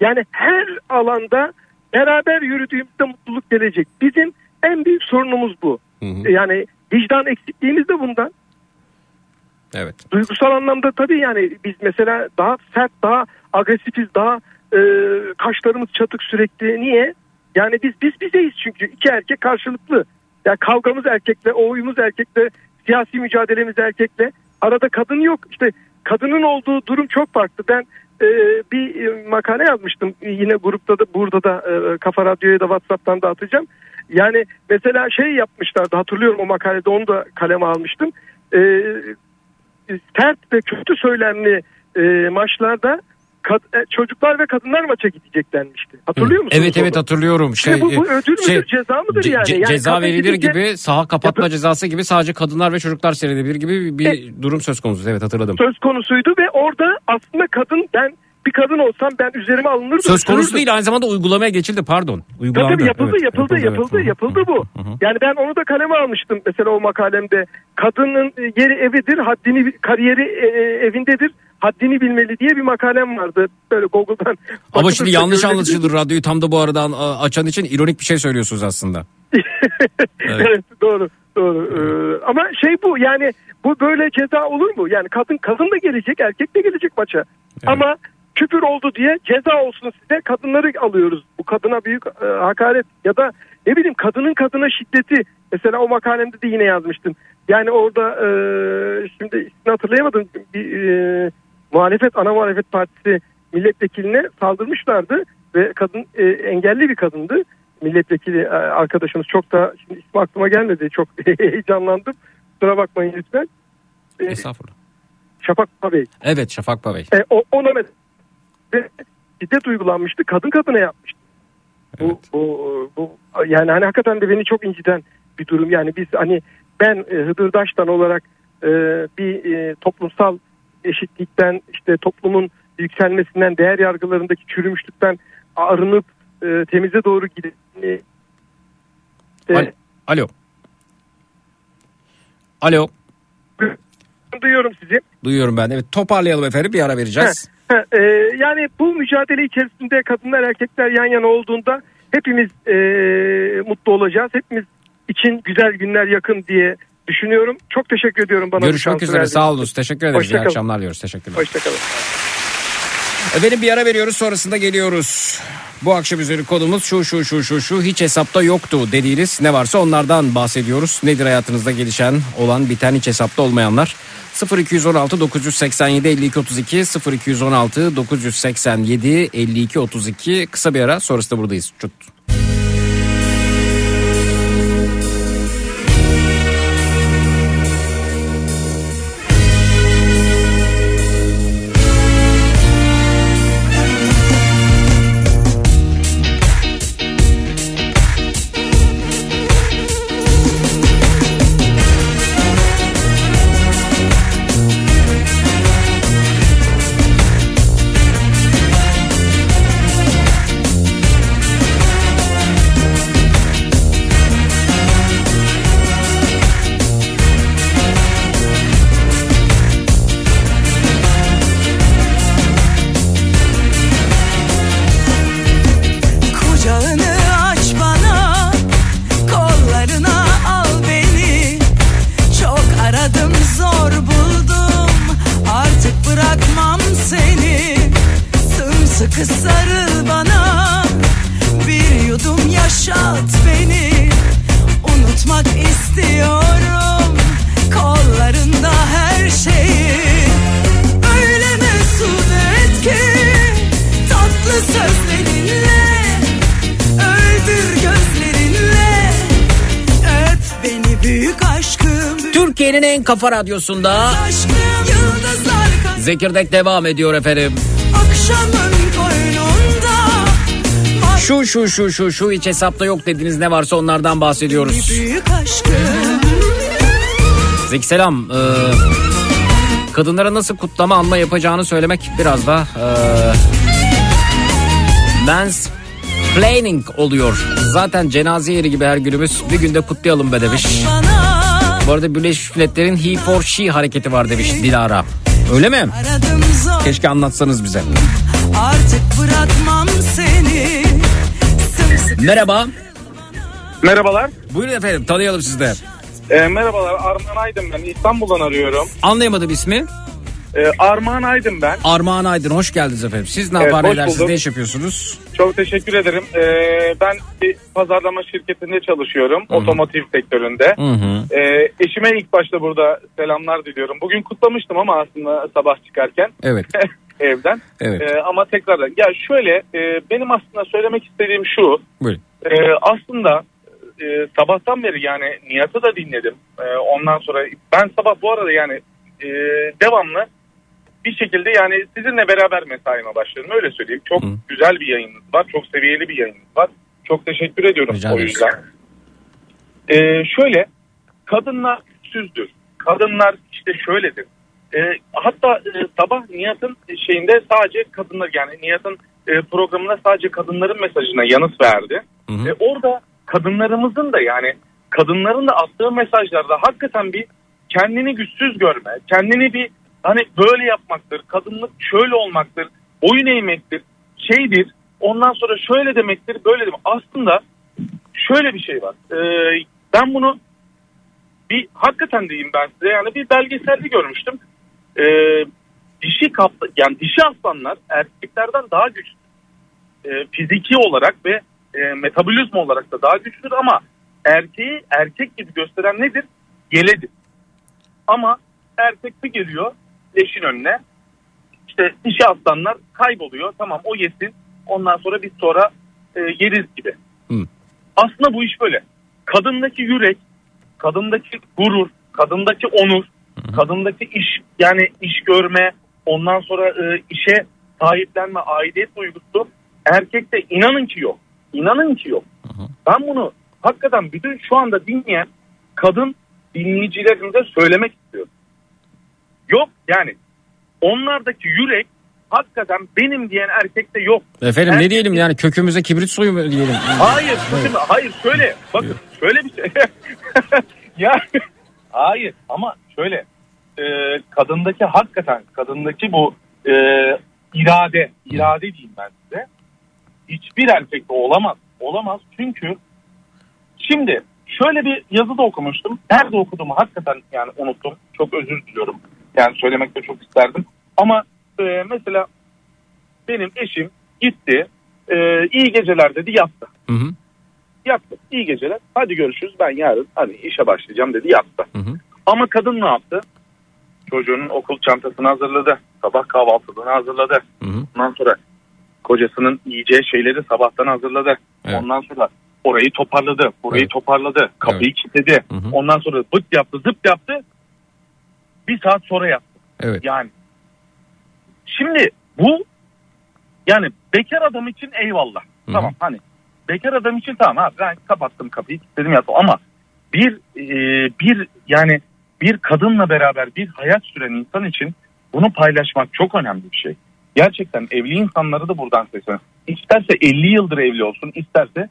Speaker 9: Yani her alanda beraber yürüdüğümüzde mutluluk gelecek. Bizim en büyük sorunumuz bu. Yani vicdan eksikliğimiz de bundan.
Speaker 2: Evet.
Speaker 9: Duygusal anlamda tabii yani biz mesela daha sert, daha agresifiz, daha e, kaşlarımız çatık sürekli. Niye? Yani biz biz bizeyiz çünkü iki erkek karşılıklı. Yani kavgamız erkekle, oyumuz erkekle, siyasi mücadelemiz erkekle. Arada kadın yok. İşte kadının olduğu durum çok farklı. Ben e, bir e, makale yazmıştım. Yine grupta da burada da e, Kafa Radyo'ya da WhatsApp'tan da atacağım. Yani mesela şey yapmışlardı hatırlıyorum o makalede onu da kaleme almıştım. E, sert ve kötü söylemli e, maçlarda kad- e, çocuklar ve kadınlar maça gidecek denmişti. Hatırlıyor musunuz?
Speaker 2: Evet evet
Speaker 9: onu?
Speaker 2: hatırlıyorum. Şey,
Speaker 9: Şimdi bu, bu ödül müdür
Speaker 2: şey,
Speaker 9: ceza mıdır yani?
Speaker 2: ce-
Speaker 9: yani
Speaker 2: ceza verilir
Speaker 9: gidince-
Speaker 2: gibi saha kapatma cezası gibi sadece kadınlar ve çocuklar seyredebilir gibi bir durum söz konusu. Evet hatırladım.
Speaker 9: söz konusuydu ve orada aslında kadın ben bir kadın olsam ben üzerime alınırdım.
Speaker 2: Söz konusu
Speaker 9: sürürdüm.
Speaker 2: değil aynı zamanda uygulamaya geçildi pardon. Uygulandı.
Speaker 9: tabii yapıldı,
Speaker 2: Evet,
Speaker 9: yapıldı, yapıldı,
Speaker 2: evet.
Speaker 9: yapıldı, bu. Yani ben onu da kaleme almıştım mesela o makalemde. Kadının e, yeri evidir, haddini kariyeri e, evindedir, haddini bilmeli diye bir makalem vardı. Böyle Google'dan.
Speaker 2: Ama şimdi yanlış anlaşılır radyoyu tam da bu arada açan için ironik bir şey söylüyorsunuz aslında.
Speaker 9: evet. doğru doğru. Ee, ama şey bu yani bu böyle ceza olur mu? Yani kadın kadın da gelecek, erkek de gelecek maça. Ama küfür oldu diye ceza olsun size kadınları alıyoruz. Bu kadına büyük e, hakaret ya da ne bileyim kadının kadına şiddeti. Mesela o makalemde de yine yazmıştım. Yani orada e, şimdi ismini hatırlayamadım. Bir e, muhalefet ana muhalefet partisi milletvekiline saldırmışlardı ve kadın e, engelli bir kadındı. Milletvekili e, arkadaşımız çok da şimdi ismi aklıma gelmedi. Çok heyecanlandım. Kusura bakmayın lütfen. E,
Speaker 2: Estağfurullah.
Speaker 9: Şafak Bey.
Speaker 2: Evet Şafak Bey.
Speaker 9: E, o, ona mes- ve şiddet uygulanmıştı. Kadın kadına yapmıştı. Bu, bu, bu yani hani hakikaten de beni çok inciten bir durum. Yani biz hani ben e, Hıdırdaş'tan olarak e, bir e, toplumsal eşitlikten işte toplumun yükselmesinden değer yargılarındaki çürümüşlükten arınıp e, temize doğru gidip e,
Speaker 2: Al- Alo. Alo.
Speaker 9: duyuyorum sizi.
Speaker 2: Duyuyorum ben. Evet toparlayalım efendim bir ara vereceğiz.
Speaker 9: Ha, e, yani bu mücadele içerisinde kadınlar erkekler yan yana olduğunda hepimiz e, mutlu olacağız. Hepimiz için güzel günler yakın diye düşünüyorum. Çok teşekkür ediyorum bana
Speaker 2: Görüşmek üzere sağ olun. Teşekkür ederiz. İyi akşamlar diliyoruz. Teşekkürler.
Speaker 9: Hoşçakalın.
Speaker 2: Efendim bir ara veriyoruz sonrasında geliyoruz. Bu akşam üzeri konumuz şu şu şu şu şu hiç hesapta yoktu dediğiniz ne varsa onlardan bahsediyoruz. Nedir hayatınızda gelişen olan biten hiç hesapta olmayanlar. 0216 987 52 32 0216 987 52 32 kısa bir ara sonrasında buradayız. Çut. Kafa radyosunda Zekirdek devam ediyor efendim. Şu şu şu şu şu hiç hesapta yok dediğiniz ne varsa onlardan bahsediyoruz. Zeki selam. Ee, kadınlara nasıl kutlama anma yapacağını söylemek biraz da ee, mens planning oluyor. Zaten cenaze yeri gibi her günümüz bir günde kutlayalım be demiş. Bu arada Birleşmiş Milletler'in He for She hareketi var demiş Dilara. Öyle mi? Keşke anlatsanız bize.
Speaker 10: Artık bırakmam seni
Speaker 2: Merhaba.
Speaker 11: Merhabalar.
Speaker 2: Buyurun efendim tanıyalım sizi de.
Speaker 11: Ee, merhabalar Armağan Aydın ben İstanbul'dan arıyorum.
Speaker 2: Anlayamadım ismi.
Speaker 11: Ee, Armağan Aydın ben.
Speaker 2: Armağan Aydın hoş geldiniz efendim. Siz ne
Speaker 11: Evet,
Speaker 2: yapar ne iş yapıyorsunuz?
Speaker 11: Çok teşekkür ederim. Ee, ben bir pazarlama şirketinde çalışıyorum. Otomotiv sektöründe.
Speaker 2: Hı hı.
Speaker 11: Ee, eşime ilk başta burada selamlar diliyorum. Bugün kutlamıştım ama aslında sabah çıkarken
Speaker 2: Evet.
Speaker 11: evden.
Speaker 2: Evet.
Speaker 11: Ee, ama tekrardan. Ya şöyle e, benim aslında söylemek istediğim şu.
Speaker 2: Buyurun.
Speaker 11: Aslında e, sabahtan beri yani Nihat'ı da dinledim. Ondan sonra ben sabah bu arada yani e, devamlı bir şekilde yani sizinle beraber mesaime başladım öyle söyleyeyim. Çok güzel bir yayınınız var. Çok seviyeli bir yayınınız var. Çok teşekkür ediyorum
Speaker 2: Rica
Speaker 11: o yüzden. Ee, şöyle kadınlar süzdür. Kadınlar işte şöyledir. Ee, hatta e, sabah Nihat'ın şeyinde sadece kadınlar yani Nihat'ın e, programında sadece kadınların mesajına yanıt verdi. E, orada kadınlarımızın da yani kadınların da attığı mesajlarda hakikaten bir kendini güçsüz görme, kendini bir hani böyle yapmaktır, kadınlık şöyle olmaktır, boyun eğmektir, şeydir. Ondan sonra şöyle demektir, böyle demek. Aslında şöyle bir şey var. Ee, ben bunu bir hakikaten diyeyim ben size yani bir belgeselde görmüştüm. Ee, dişi kaplı yani dişi aslanlar erkeklerden daha güçlü. Ee, fiziki olarak ve e, metabolizma olarak da daha güçlüdür ama erkeği erkek gibi gösteren nedir? Yeledir. Ama erkek bir geliyor leşin önüne. İşte dişi aslanlar kayboluyor. Tamam o yesin. Ondan sonra biz sonra e, yeriz gibi. Aslında bu iş böyle. Kadındaki yürek, kadındaki gurur, kadındaki onur, kadındaki iş yani iş görme, ondan sonra e, işe sahiplenme, aidiyet duygusu erkekte inanın ki yok. İnanın ki yok. Ben bunu hakikaten bütün şu anda dinleyen kadın dinleyicilerimize söylemek istiyorum. Yok yani onlardaki yürek hakikaten benim diyen erkekte yok.
Speaker 2: Efendim
Speaker 11: Erkek-
Speaker 2: ne diyelim yani kökümüze kibrit suyu mu diyelim?
Speaker 11: Hayır, bakın, hayır şöyle. Bakın şöyle bir şey. ya hayır ama şöyle. e, kadındaki hakikaten kadındaki bu e, irade, irade diyeyim ben size. Hiçbir erkekte olamaz. Olamaz çünkü şimdi şöyle bir yazı da okumuştum. Nerede okuduğumu hakikaten yani unuttum. Çok özür diliyorum. Yani söylemek de çok isterdim. Ama e, mesela benim eşim gitti. E, iyi geceler dedi yattı.
Speaker 2: Hı hı.
Speaker 11: Yattı. İyi geceler. Hadi görüşürüz. Ben yarın hani işe başlayacağım dedi yattı. Ama kadın ne yaptı? Çocuğunun okul çantasını hazırladı. Sabah kahvaltılığını hazırladı. Ondan sonra kocasının yiyeceği şeyleri sabahtan hazırladı. Ondan sonra orayı toparladı. Burayı toparladı. Kapıyı kilitledi. Ondan sonra bıt yaptı zıp yaptı. Bir saat sonra yaptı.
Speaker 2: Evet.
Speaker 11: Yani şimdi bu yani bekar adam için eyvallah. Tamam hani bekar adam için tamam abi ben kapattım kapıyı kilitledim yattım ama bir e, bir yani bir kadınla beraber bir hayat süren insan için bunu paylaşmak çok önemli bir şey. Gerçekten evli insanları da buradan sesleniyorum. İsterse 50 yıldır evli olsun, isterse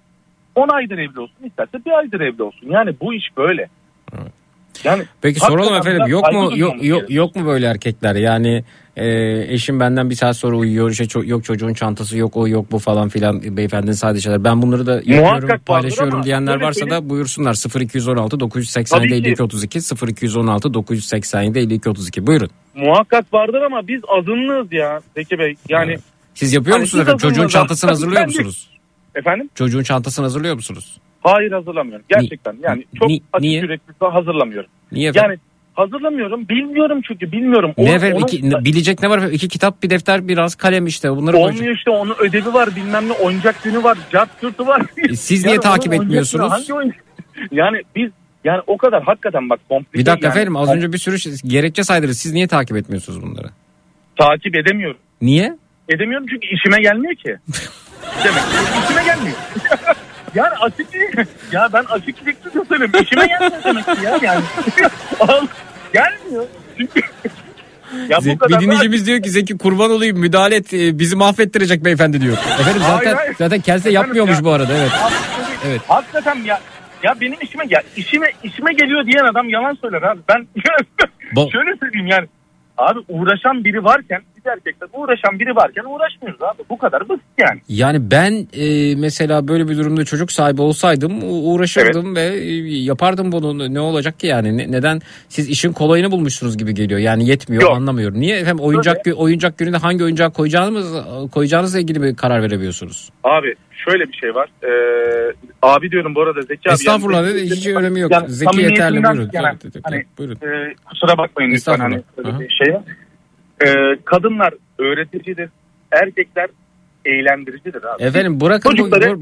Speaker 11: 10 aydır evli olsun, isterse bir aydır evli olsun. Yani bu iş böyle. Yani
Speaker 2: Peki soralım efendim
Speaker 11: da
Speaker 2: yok mu yok, yok, yok mu böyle erkekler yani e, eşim benden bir saat sonra uyuyor işte ço- yok çocuğun çantası yok o yok bu falan filan beyefendinin sadece şeyler ben bunları da yapıyorum paylaşıyorum diyenler varsa da
Speaker 11: söyleyeyim.
Speaker 2: buyursunlar 0216 987
Speaker 11: Tabii ki.
Speaker 2: 52 32 0216 987 52 32 buyurun.
Speaker 11: Muhakkak vardır ama biz azınlığız ya Zeki Bey. Yani
Speaker 2: Siz yapıyor
Speaker 11: Hani
Speaker 2: musunuz efendim çocuğun çantasını hazırlıyor musunuz?
Speaker 11: Efendim?
Speaker 2: Çocuğun çantasını hazırlıyor musunuz?
Speaker 11: Hayır hazırlamıyorum. Gerçekten yani çok
Speaker 2: Ni-
Speaker 11: açık
Speaker 2: niye?
Speaker 11: yürekli hazırlamıyorum.
Speaker 2: Niye efendim?
Speaker 11: Yani hazırlamıyorum. Bilmiyorum çünkü bilmiyorum.
Speaker 2: ne
Speaker 11: O-
Speaker 2: efendim
Speaker 11: onun-
Speaker 2: iki, bilecek ne var efendim? İki kitap bir defter biraz kalem işte bunları koyacak.
Speaker 11: Olmuyor işte onun ödevi var bilmem ne oyuncak günü var cart kürtü var.
Speaker 2: E, siz niye takip
Speaker 11: onun oyuncak
Speaker 2: etmiyorsunuz?
Speaker 11: Hangi? Yani biz Yani o kadar hakikaten bak komplike.
Speaker 2: Bir dakika
Speaker 11: yani,
Speaker 2: efendim az önce bir sürü şey- gerekçe saydınız. Siz niye takip etmiyorsunuz bunları?
Speaker 11: takip edemiyorum.
Speaker 2: Niye?
Speaker 11: Edemiyorum çünkü işime gelmiyor ki. Demek ki işime gelmiyor. yani açık. Ya ben açık yürekli de söyleyeyim. İşime gelmiyor demek ki ya yani. Gelmiyor. Çünkü ya bu
Speaker 2: Ze-
Speaker 11: kadar
Speaker 2: bir dinleyicimiz diyor ki Zeki kurban olayım müdahale et e, bizi mahvettirecek beyefendi diyor. Efendim
Speaker 11: Hayır,
Speaker 2: zaten
Speaker 11: hayır.
Speaker 2: zaten kendisi yapmıyormuş
Speaker 11: ya.
Speaker 2: bu arada evet. Evet.
Speaker 11: Hakikaten ya ya benim işime ya işime işime geliyor diyen adam yalan söyler abi. Ben şöyle söyleyeyim yani. Abi uğraşan biri varken erkekler uğraşan biri varken uğraşmıyoruz abi. Bu kadar basit yani.
Speaker 2: Yani ben e, mesela böyle bir durumda çocuk sahibi olsaydım uğraşırdım ve e, yapardım bunu. Ne olacak ki yani? Ne- neden siz işin kolayını bulmuşsunuz gibi geliyor. Yani yetmiyor
Speaker 11: Yok.
Speaker 2: anlamıyorum. Niye efendim oyuncak gü- oyuncak gününde hangi oyuncak koyacağınız koyacağınızla ilgili bir karar veremiyorsunuz.
Speaker 11: Abi şöyle bir şey var. Ee, abi diyorum bu arada Zeki abi.
Speaker 2: Estağfurullah
Speaker 11: yani-
Speaker 2: dedi, hiç önemi yok.
Speaker 11: Yani
Speaker 2: Zeki yeterli buyurun.
Speaker 11: yani
Speaker 2: Evet, evet,
Speaker 11: hani,
Speaker 2: buyurun.
Speaker 11: e, kusura bakmayın lütfen hani öyle şey var. Ee, kadınlar öğreticidir. Erkekler eğlendiricidir abi.
Speaker 2: Efendim bırakın bu,
Speaker 11: Çocukları
Speaker 2: bu,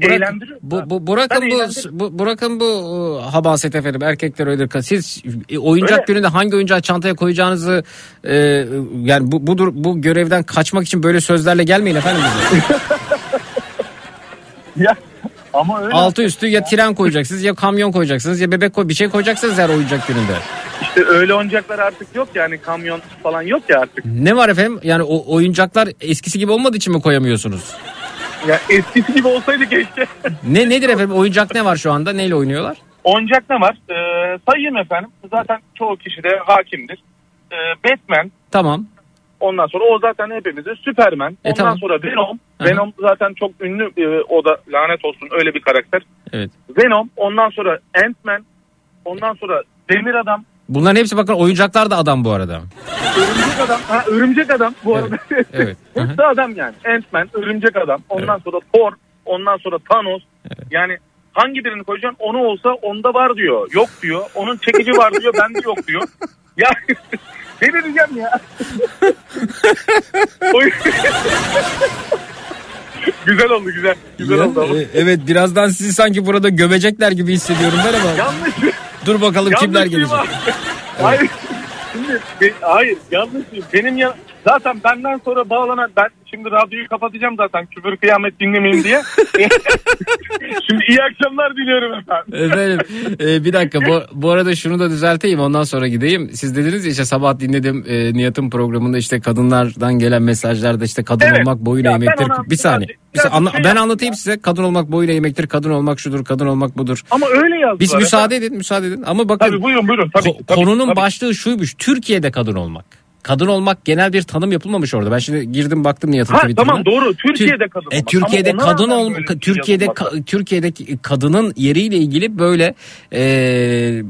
Speaker 2: bu,
Speaker 11: abi.
Speaker 2: bu bırakın
Speaker 11: Ben
Speaker 2: bu,
Speaker 11: eğlendiririm.
Speaker 2: bu bırakın bu e, habaset efendim erkekler öyledir. Siz e, oyuncak
Speaker 11: Öyle.
Speaker 2: gününde hangi oyuncağı çantaya koyacağınızı e, yani bu, bu bu görevden kaçmak için böyle sözlerle gelmeyin efendim.
Speaker 11: Ya, ama öyle.
Speaker 2: Altı üstü ya tren koyacaksınız ya kamyon koyacaksınız ya bebek koy bir şey koyacaksınız her oyuncak gününde.
Speaker 11: İşte öyle oyuncaklar artık yok yani kamyon falan yok ya artık.
Speaker 2: Ne var efendim? Yani o oyuncaklar eskisi gibi olmadığı için mi koyamıyorsunuz?
Speaker 11: Ya eskisi gibi olsaydı keşke.
Speaker 2: Ne nedir efendim? Oyuncak ne var şu anda? Neyle oynuyorlar?
Speaker 11: Oyuncak ne var? Ee, sayayım efendim. Zaten çoğu kişi de hakimdir. Ee, Batman.
Speaker 2: Tamam.
Speaker 11: Ondan sonra o zaten hepimizin Superman.
Speaker 2: E,
Speaker 11: Ondan
Speaker 2: tamam.
Speaker 11: sonra Venom.
Speaker 2: Aha.
Speaker 11: Venom zaten çok ünlü e, o da lanet olsun öyle bir karakter.
Speaker 2: Evet.
Speaker 11: Venom. Ondan sonra Ant-Man. Ondan sonra Demir Adam.
Speaker 2: Bunların hepsi bakın oyuncaklar da adam bu arada.
Speaker 11: Örümcek Adam. Ha, örümcek Adam bu arada.
Speaker 2: Evet.
Speaker 11: Hepsi adam yani. Ant-Man, Örümcek Adam. Ondan sonra Thor. Ondan sonra Thanos. Yani hangi birini koyacaksın? Onu olsa onda var diyor. Yok diyor. Onun çekici var diyor. Bende yok diyor. Ya ne diyeceğim ya? Güzel oldu güzel. Güzel oldu ama.
Speaker 2: e, evet birazdan sizi sanki burada gömecekler gibi hissediyorum ben ama.
Speaker 11: Yanlış.
Speaker 2: Dur bakalım kimler
Speaker 11: yanlışım
Speaker 2: gelecek.
Speaker 11: var. Hayır. Şimdi, hayır yanlışım. Benim ya zaten benden sonra bağlanan ben şimdi radyoyu kapatacağım zaten küfür kıyamet dinlemeyeyim diye. şimdi iyi akşamlar diliyorum efendim.
Speaker 2: Efendim e, bir dakika bu, bu arada şunu da düzelteyim ondan sonra gideyim. Siz dediniz ya işte sabah dinledim e, Nihat'ın programında işte kadınlardan gelen mesajlarda işte kadın
Speaker 11: Evet.
Speaker 2: olmak boyun eğmektir.
Speaker 11: ona
Speaker 2: Bir saniye. Bir saniye, anla-
Speaker 11: şey
Speaker 2: ben anlatayım size. Kadın olmak boyun eğmektir. Kadın olmak şudur. Kadın olmak budur.
Speaker 11: Ama öyle yazdılar.
Speaker 2: Biz
Speaker 11: efendim.
Speaker 2: müsaade edin müsaade edin. Ama bakın
Speaker 11: Tabii buyurun buyurun. Tabii,
Speaker 2: ko-
Speaker 11: tabii,
Speaker 2: konunun
Speaker 11: tabii.
Speaker 2: başlığı şuymuş. Türkiye'de kadın olmak. Kadın olmak genel bir tanım yapılmamış orada. Ben şimdi girdim baktım
Speaker 11: Ha,
Speaker 2: Twitter'ına.
Speaker 11: tamam doğru. Türkiye'de
Speaker 2: Tür-
Speaker 11: kadın
Speaker 2: E. Türkiye'de
Speaker 11: Ama
Speaker 2: kadın ol
Speaker 11: şey
Speaker 2: Türkiye'de ka- Türkiye'deki kadının yeriyle ilgili böyle e,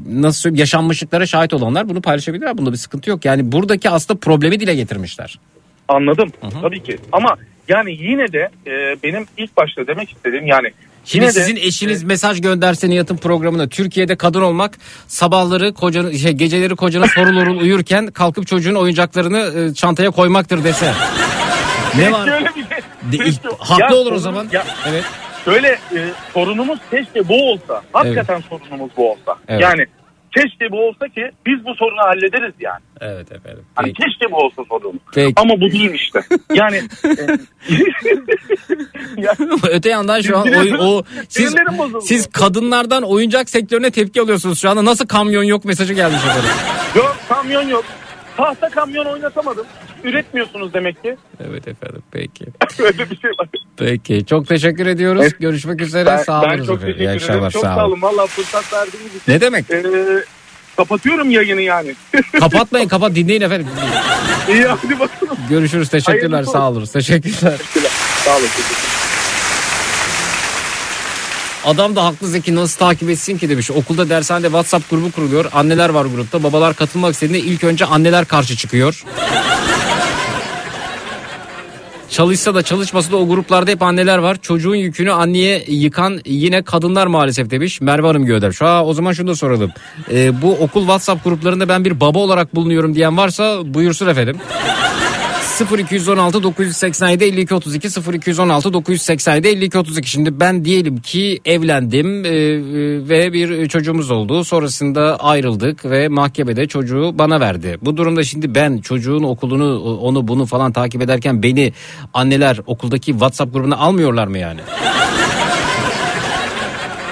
Speaker 2: nasıl söyleyeyim yaşanmışlıklara şahit olanlar bunu paylaşabilirler. Bunda bir sıkıntı yok. Yani buradaki aslında problemi dile getirmişler.
Speaker 11: Anladım. Tabii ki. Ama yani yine de e, benim ilk başta demek istediğim yani
Speaker 2: Şimdi
Speaker 11: yine de-
Speaker 2: sizin eşiniz mesaj gönderse Nihat'ın programına Türkiye'de kadın olmak sabahları kocanın şey, geceleri kocanın sorul orul uyurken kalkıp çocuğun oyuncaklarını e, çantaya koymaktır dese. ne var?
Speaker 11: Şey.
Speaker 2: De- haklı
Speaker 11: Ya
Speaker 2: olur o zaman.
Speaker 11: Ya,
Speaker 2: Evet.
Speaker 11: Şöyle e, sorunumuz keşke bu olsa. Hakikaten sorunumuz bu olsa.
Speaker 2: Evet.
Speaker 11: Yani keşke bu olsa ki biz bu sorunu hallederiz yani.
Speaker 2: Evet efendim.
Speaker 11: Hani
Speaker 2: Peki.
Speaker 11: keşke bu olsa sorunumuz.
Speaker 2: Peki.
Speaker 11: Ama bu değil işte. Yani e, ya,
Speaker 2: Öte yandan şu an o, o siz siz kadınlardan oyuncak sektörüne tepki alıyorsunuz şu anda. Nasıl kamyon yok mesajı gelmiş efendim.
Speaker 11: yok kamyon yok. Tahta kamyon oynatamadım. Üretmiyorsunuz demek ki.
Speaker 2: Evet efendim peki.
Speaker 11: Öyle bir şey var.
Speaker 2: Peki çok teşekkür ediyoruz. Görüşmek üzere.
Speaker 11: Ben,
Speaker 2: sağ
Speaker 11: ben
Speaker 2: olun
Speaker 11: çok
Speaker 2: efendim.
Speaker 11: Teşekkür ederim. Çok
Speaker 2: sağ olun.
Speaker 11: Valla fırsat verdiğiniz için.
Speaker 2: Ne demek?
Speaker 11: Ee, kapatıyorum yayını yani.
Speaker 2: Kapatmayın kapat dinleyin efendim.
Speaker 11: İyi hadi bakalım.
Speaker 2: Görüşürüz teşekkürler
Speaker 11: Hayırlısı
Speaker 2: sağ olun. Teşekkürler.
Speaker 11: Sağ olun.
Speaker 2: Adam da haklı Zeki nasıl takip etsin ki demiş. Okulda dershanede WhatsApp grubu kuruluyor. Anneler var grupta. Babalar katılmak istediğinde ilk önce anneler karşı çıkıyor. Çalışsa da çalışmasa da o gruplarda hep anneler var. Çocuğun yükünü anneye yıkan yine kadınlar maalesef demiş. Merve Hanım göndermiş. Ha o zaman şunu da soralım. Ee, bu okul WhatsApp gruplarında ben bir baba olarak bulunuyorum diyen varsa buyursun efendim. 0216 987 52 32 0216 987 52 32 şimdi ben diyelim ki evlendim e, e, ve bir çocuğumuz oldu sonrasında ayrıldık ve mahkemede çocuğu bana verdi. Bu durumda şimdi ben çocuğun okulunu onu bunu falan takip ederken beni anneler okuldaki WhatsApp grubuna almıyorlar mı yani?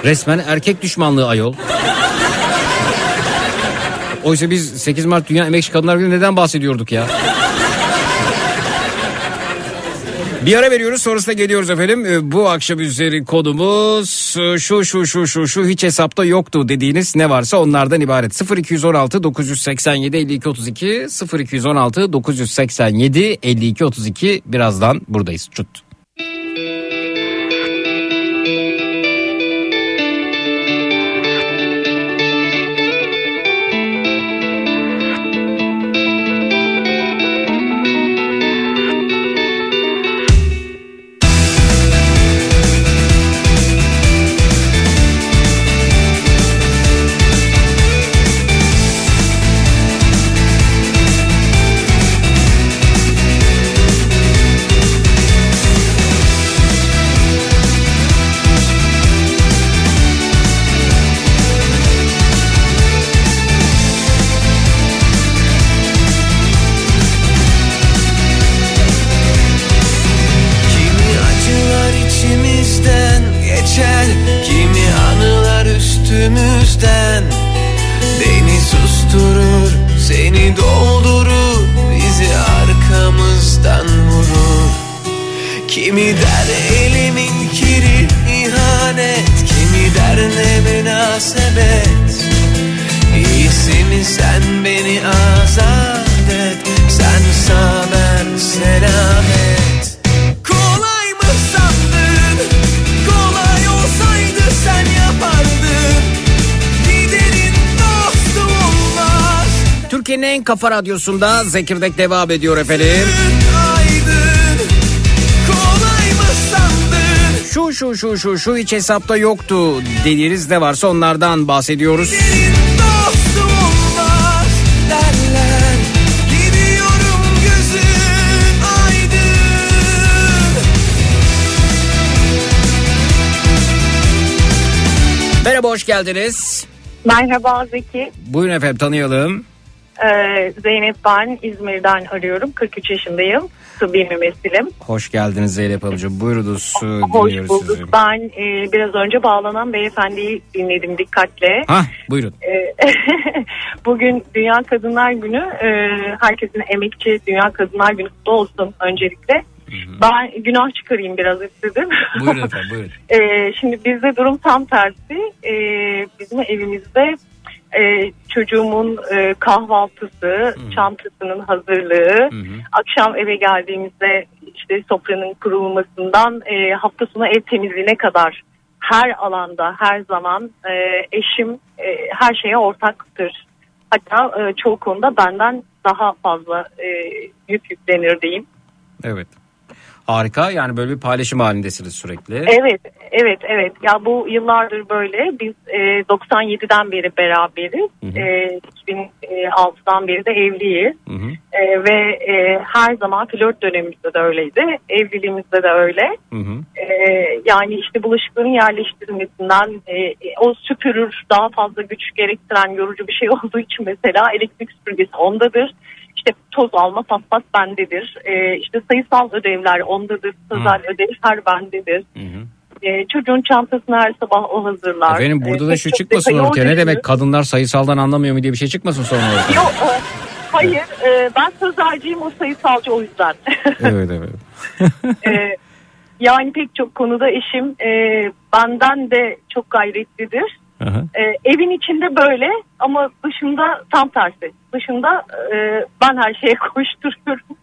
Speaker 2: Resmen erkek düşmanlığı ayol. Oysa biz 8 Mart Dünya Emekçi Kadınlar Günü neden bahsediyorduk ya? Bir ara veriyoruz sonrasında geliyoruz efendim. Ee, Bu akşam üzeri konumuz e, şu şu şu şu şu hiç hesapta yoktu dediğiniz ne varsa onlardan ibaret. 0216 987 52 32 0216 987 52 32 birazdan buradayız. Çut. Kafa radyosunda Zekirdek devam ediyor efendim. Şu şu şu şu şu hiç hesapta yoktu dediğiniz ne varsa onlardan bahsediyoruz. Merhaba hoş geldiniz.
Speaker 12: Merhaba Zeki.
Speaker 2: Buyurun efendim tanıyalım.
Speaker 12: Ee, Zeynep ben İzmir'den arıyorum. 43 yaşındayım. Tıbbi mümessilim.
Speaker 2: Hoş geldiniz Zeynep Hanımcığım. Buyurunuz e,
Speaker 12: Hoş
Speaker 2: dinliyoruz
Speaker 12: bulduk.
Speaker 2: sizi.
Speaker 12: Ben e, biraz önce bağlanan beyefendiyi dinledim dikkatle.
Speaker 2: Hah buyurun.
Speaker 12: Ee, Bugün Dünya Kadınlar Günü. Ee, herkesin emekçi Dünya Kadınlar Günü kutlu olsun öncelikle. Ben günah çıkarayım biraz istedim.
Speaker 2: Buyurun efendim buyurun.
Speaker 12: Ee, şimdi bizde durum tam tersi. Ee, bizim evimizde e, çocuğumun e, kahvaltısı, çantasının hazırlığı, akşam eve geldiğimizde işte sofranın kurulmasından e, hafta sonu ev temizliğine kadar her alanda, her zaman e, eşim e, her şeye ortaktır. Hatta e, çoğu konuda benden daha fazla e, yük yüklenir diyeyim.
Speaker 2: Evet. Harika yani böyle bir paylaşım halindesiniz sürekli.
Speaker 12: Evet, evet, evet. Ya bu yıllardır böyle. Biz e, 97'den beri beraberiz. E, 2006'dan beri de evliyiz. E, ve e, her zaman flört dönemimizde de öyleydi. Evliliğimizde de öyle. E, yani işte bulaşıkların yerleştirilmesinden e, o süpürür daha fazla güç gerektiren yorucu bir şey olduğu için mesela elektrik süpürgesi ondadır. İşte toz alma paspas bendedir. E, işte sayısal ödevler ondadır. Sözel ödev her bendedir. E, çocuğun çantasını her sabah o hazırlar.
Speaker 2: Efendim burada
Speaker 12: E,
Speaker 2: da şu çıkmasın ortaya. Ne demek kadınlar sayısaldan anlamıyor mu diye bir şey çıkmasın sonra ortaya.
Speaker 12: Yok, e, hayır e, ben sözelciyim o sayısalcı o yüzden.
Speaker 2: evet evet.
Speaker 12: E, yani pek çok konuda eşim e, benden de çok gayretlidir.
Speaker 2: Aha.
Speaker 12: E, evin içinde böyle ama dışında tam tersi. Dışında e, ben her şeye koşturuyorum.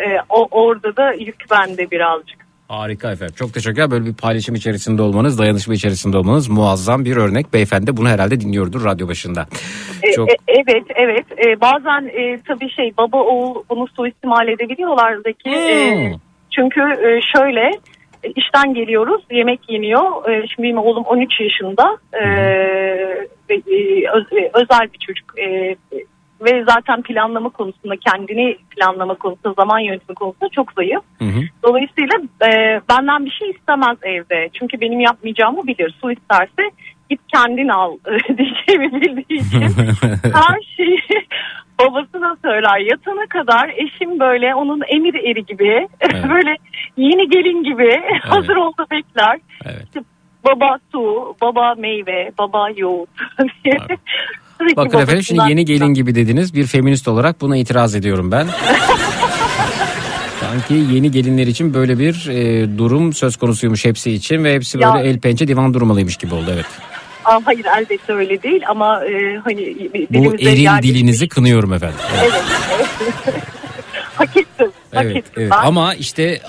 Speaker 12: E, o orada da yük bende birazcık.
Speaker 2: Harika efendim. Çok teşekkürler. Böyle bir paylaşım içerisinde olmanız, dayanışma içerisinde olmanız muazzam bir örnek. Beyefendi bunu herhalde dinliyordur radyo başında.
Speaker 12: E,
Speaker 2: Çok
Speaker 12: e, evet evet E, bazen e, tabii şey baba oğul bunu suistimal edebiliyorlar Zeki. E, çünkü e, şöyle e, işten geliyoruz yemek yeniyor. E, şimdi benim oğlum 13 yaşında E, ve, e, öz- e, özel bir çocuk. E, ve zaten planlama konusunda kendini planlama konusunda zaman yönetimi konusunda çok zayıf.
Speaker 2: Hı hı.
Speaker 12: Dolayısıyla e, benden bir şey istemez evde. Çünkü benim yapmayacağımı bilir. Su isterse git kendin al diyeceğimi bildiği için her şeyi babasına söyler. Yatana kadar eşim böyle onun emir eri gibi böyle yeni gelin gibi hazır oldu bekler. İşte baba su, baba meyve, baba yoğurt diye. Sürekli
Speaker 2: Bakın efendim şimdi yeni gelin gibi dediniz. Bir feminist olarak buna itiraz ediyorum ben. Sanki yeni gelinler için böyle bir e, durum söz konusuymuş hepsi için ve hepsi
Speaker 12: Ya-
Speaker 2: böyle el pençe divan durmalıymış gibi oldu evet.
Speaker 12: Aa, hayır elbette öyle değil ama e, hani
Speaker 2: Bu eril
Speaker 12: yerleşmiş-
Speaker 2: dilinizi kınıyorum efendim. Evet,
Speaker 12: evet. hak ettim.
Speaker 2: Evet, evet. ama işte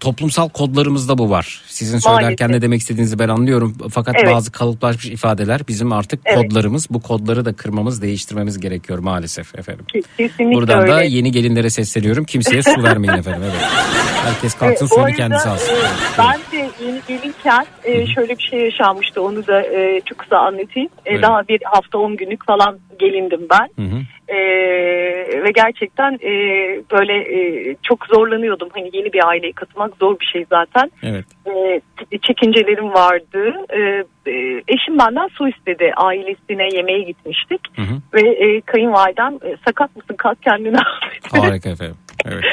Speaker 2: toplumsal kodlarımızda bu var. Sizin söylerken ne demek istediğinizi ben anlıyorum. Fakat
Speaker 12: Evet.
Speaker 2: bazı kalıplaşmış ifadeler bizim artık
Speaker 12: Evet.
Speaker 2: kodlarımız. Bu kodları da kırmamız, değiştirmemiz gerekiyor maalesef efendim.
Speaker 12: Kesinlikle
Speaker 2: Buradan
Speaker 12: öyle.
Speaker 2: da yeni gelinlere sesleniyorum. Kimseye su vermeyin efendim. Evet. Herkes kalksın
Speaker 12: Evet,
Speaker 2: suyunu kendisi alsın.
Speaker 12: e,
Speaker 2: Evet.
Speaker 12: ben de yeni gelinken e, şöyle bir şey yaşanmıştı. Onu da e, çok kısa anlatayım. E,
Speaker 2: Buyurun.
Speaker 12: daha bir hafta 10 günlük falan gelindim ben.
Speaker 2: Hı hı.
Speaker 12: E, ve gerçekten e, böyle e, çok zorlanıyordum. Hani yeni bir aileye katılmak zor bir şey zaten.
Speaker 2: Evet.
Speaker 12: E, çekincelerim vardı. E, e, eşim benden su istedi. Ailesine yemeğe gitmiştik.
Speaker 2: Hı hı.
Speaker 12: Ve e, kayınvalidem e, sakat mısın kalk kendini al dedi.
Speaker 2: Harika efendim. Evet.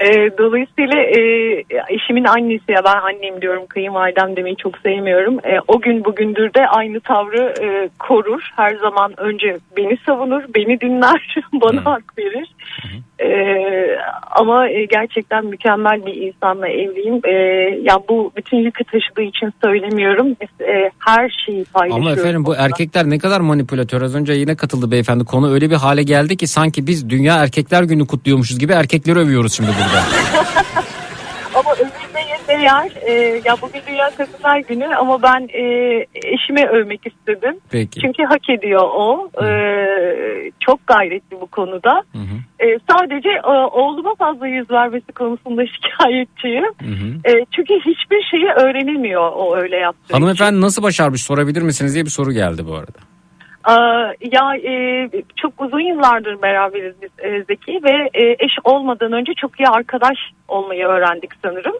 Speaker 12: E, dolayısıyla e, eşimin annesi ya ben annem diyorum kayınvalidem demeyi çok sevmiyorum. E, o gün bugündür de aynı tavrı e, korur. Her zaman önce beni savunur, beni dinler, bana hak verir. E, ama e, gerçekten mükemmel bir insanla evliyim. E, ya bu bütün yükü taşıdığı için söylemiyorum. Biz e, her şeyi paylaşıyoruz.
Speaker 2: Ama efendim bu erkekler ne kadar manipülatör. Az önce yine katıldı beyefendi. Konu öyle bir hale geldi ki sanki biz Dünya Erkekler Günü kutluyormuşuz gibi erkekleri övüyoruz şimdi burada.
Speaker 12: Değer. E, ya bugün Dünya Kadınlar Günü ama ben e, eşime övmek istedim.
Speaker 2: Peki.
Speaker 12: Çünkü hak ediyor o. E, çok gayretli bu konuda. E, sadece e, oğluma fazla yüz vermesi konusunda şikayetçiyim. E, çünkü hiçbir şeyi öğrenemiyor o öyle yaptığı
Speaker 2: Hanımefendi nasıl başarmış sorabilir misiniz diye bir soru geldi bu arada.
Speaker 12: Ya e, çok uzun yıllardır beraberiz biz e, Zeki ve e, eş olmadan önce çok iyi arkadaş olmayı öğrendik sanırım.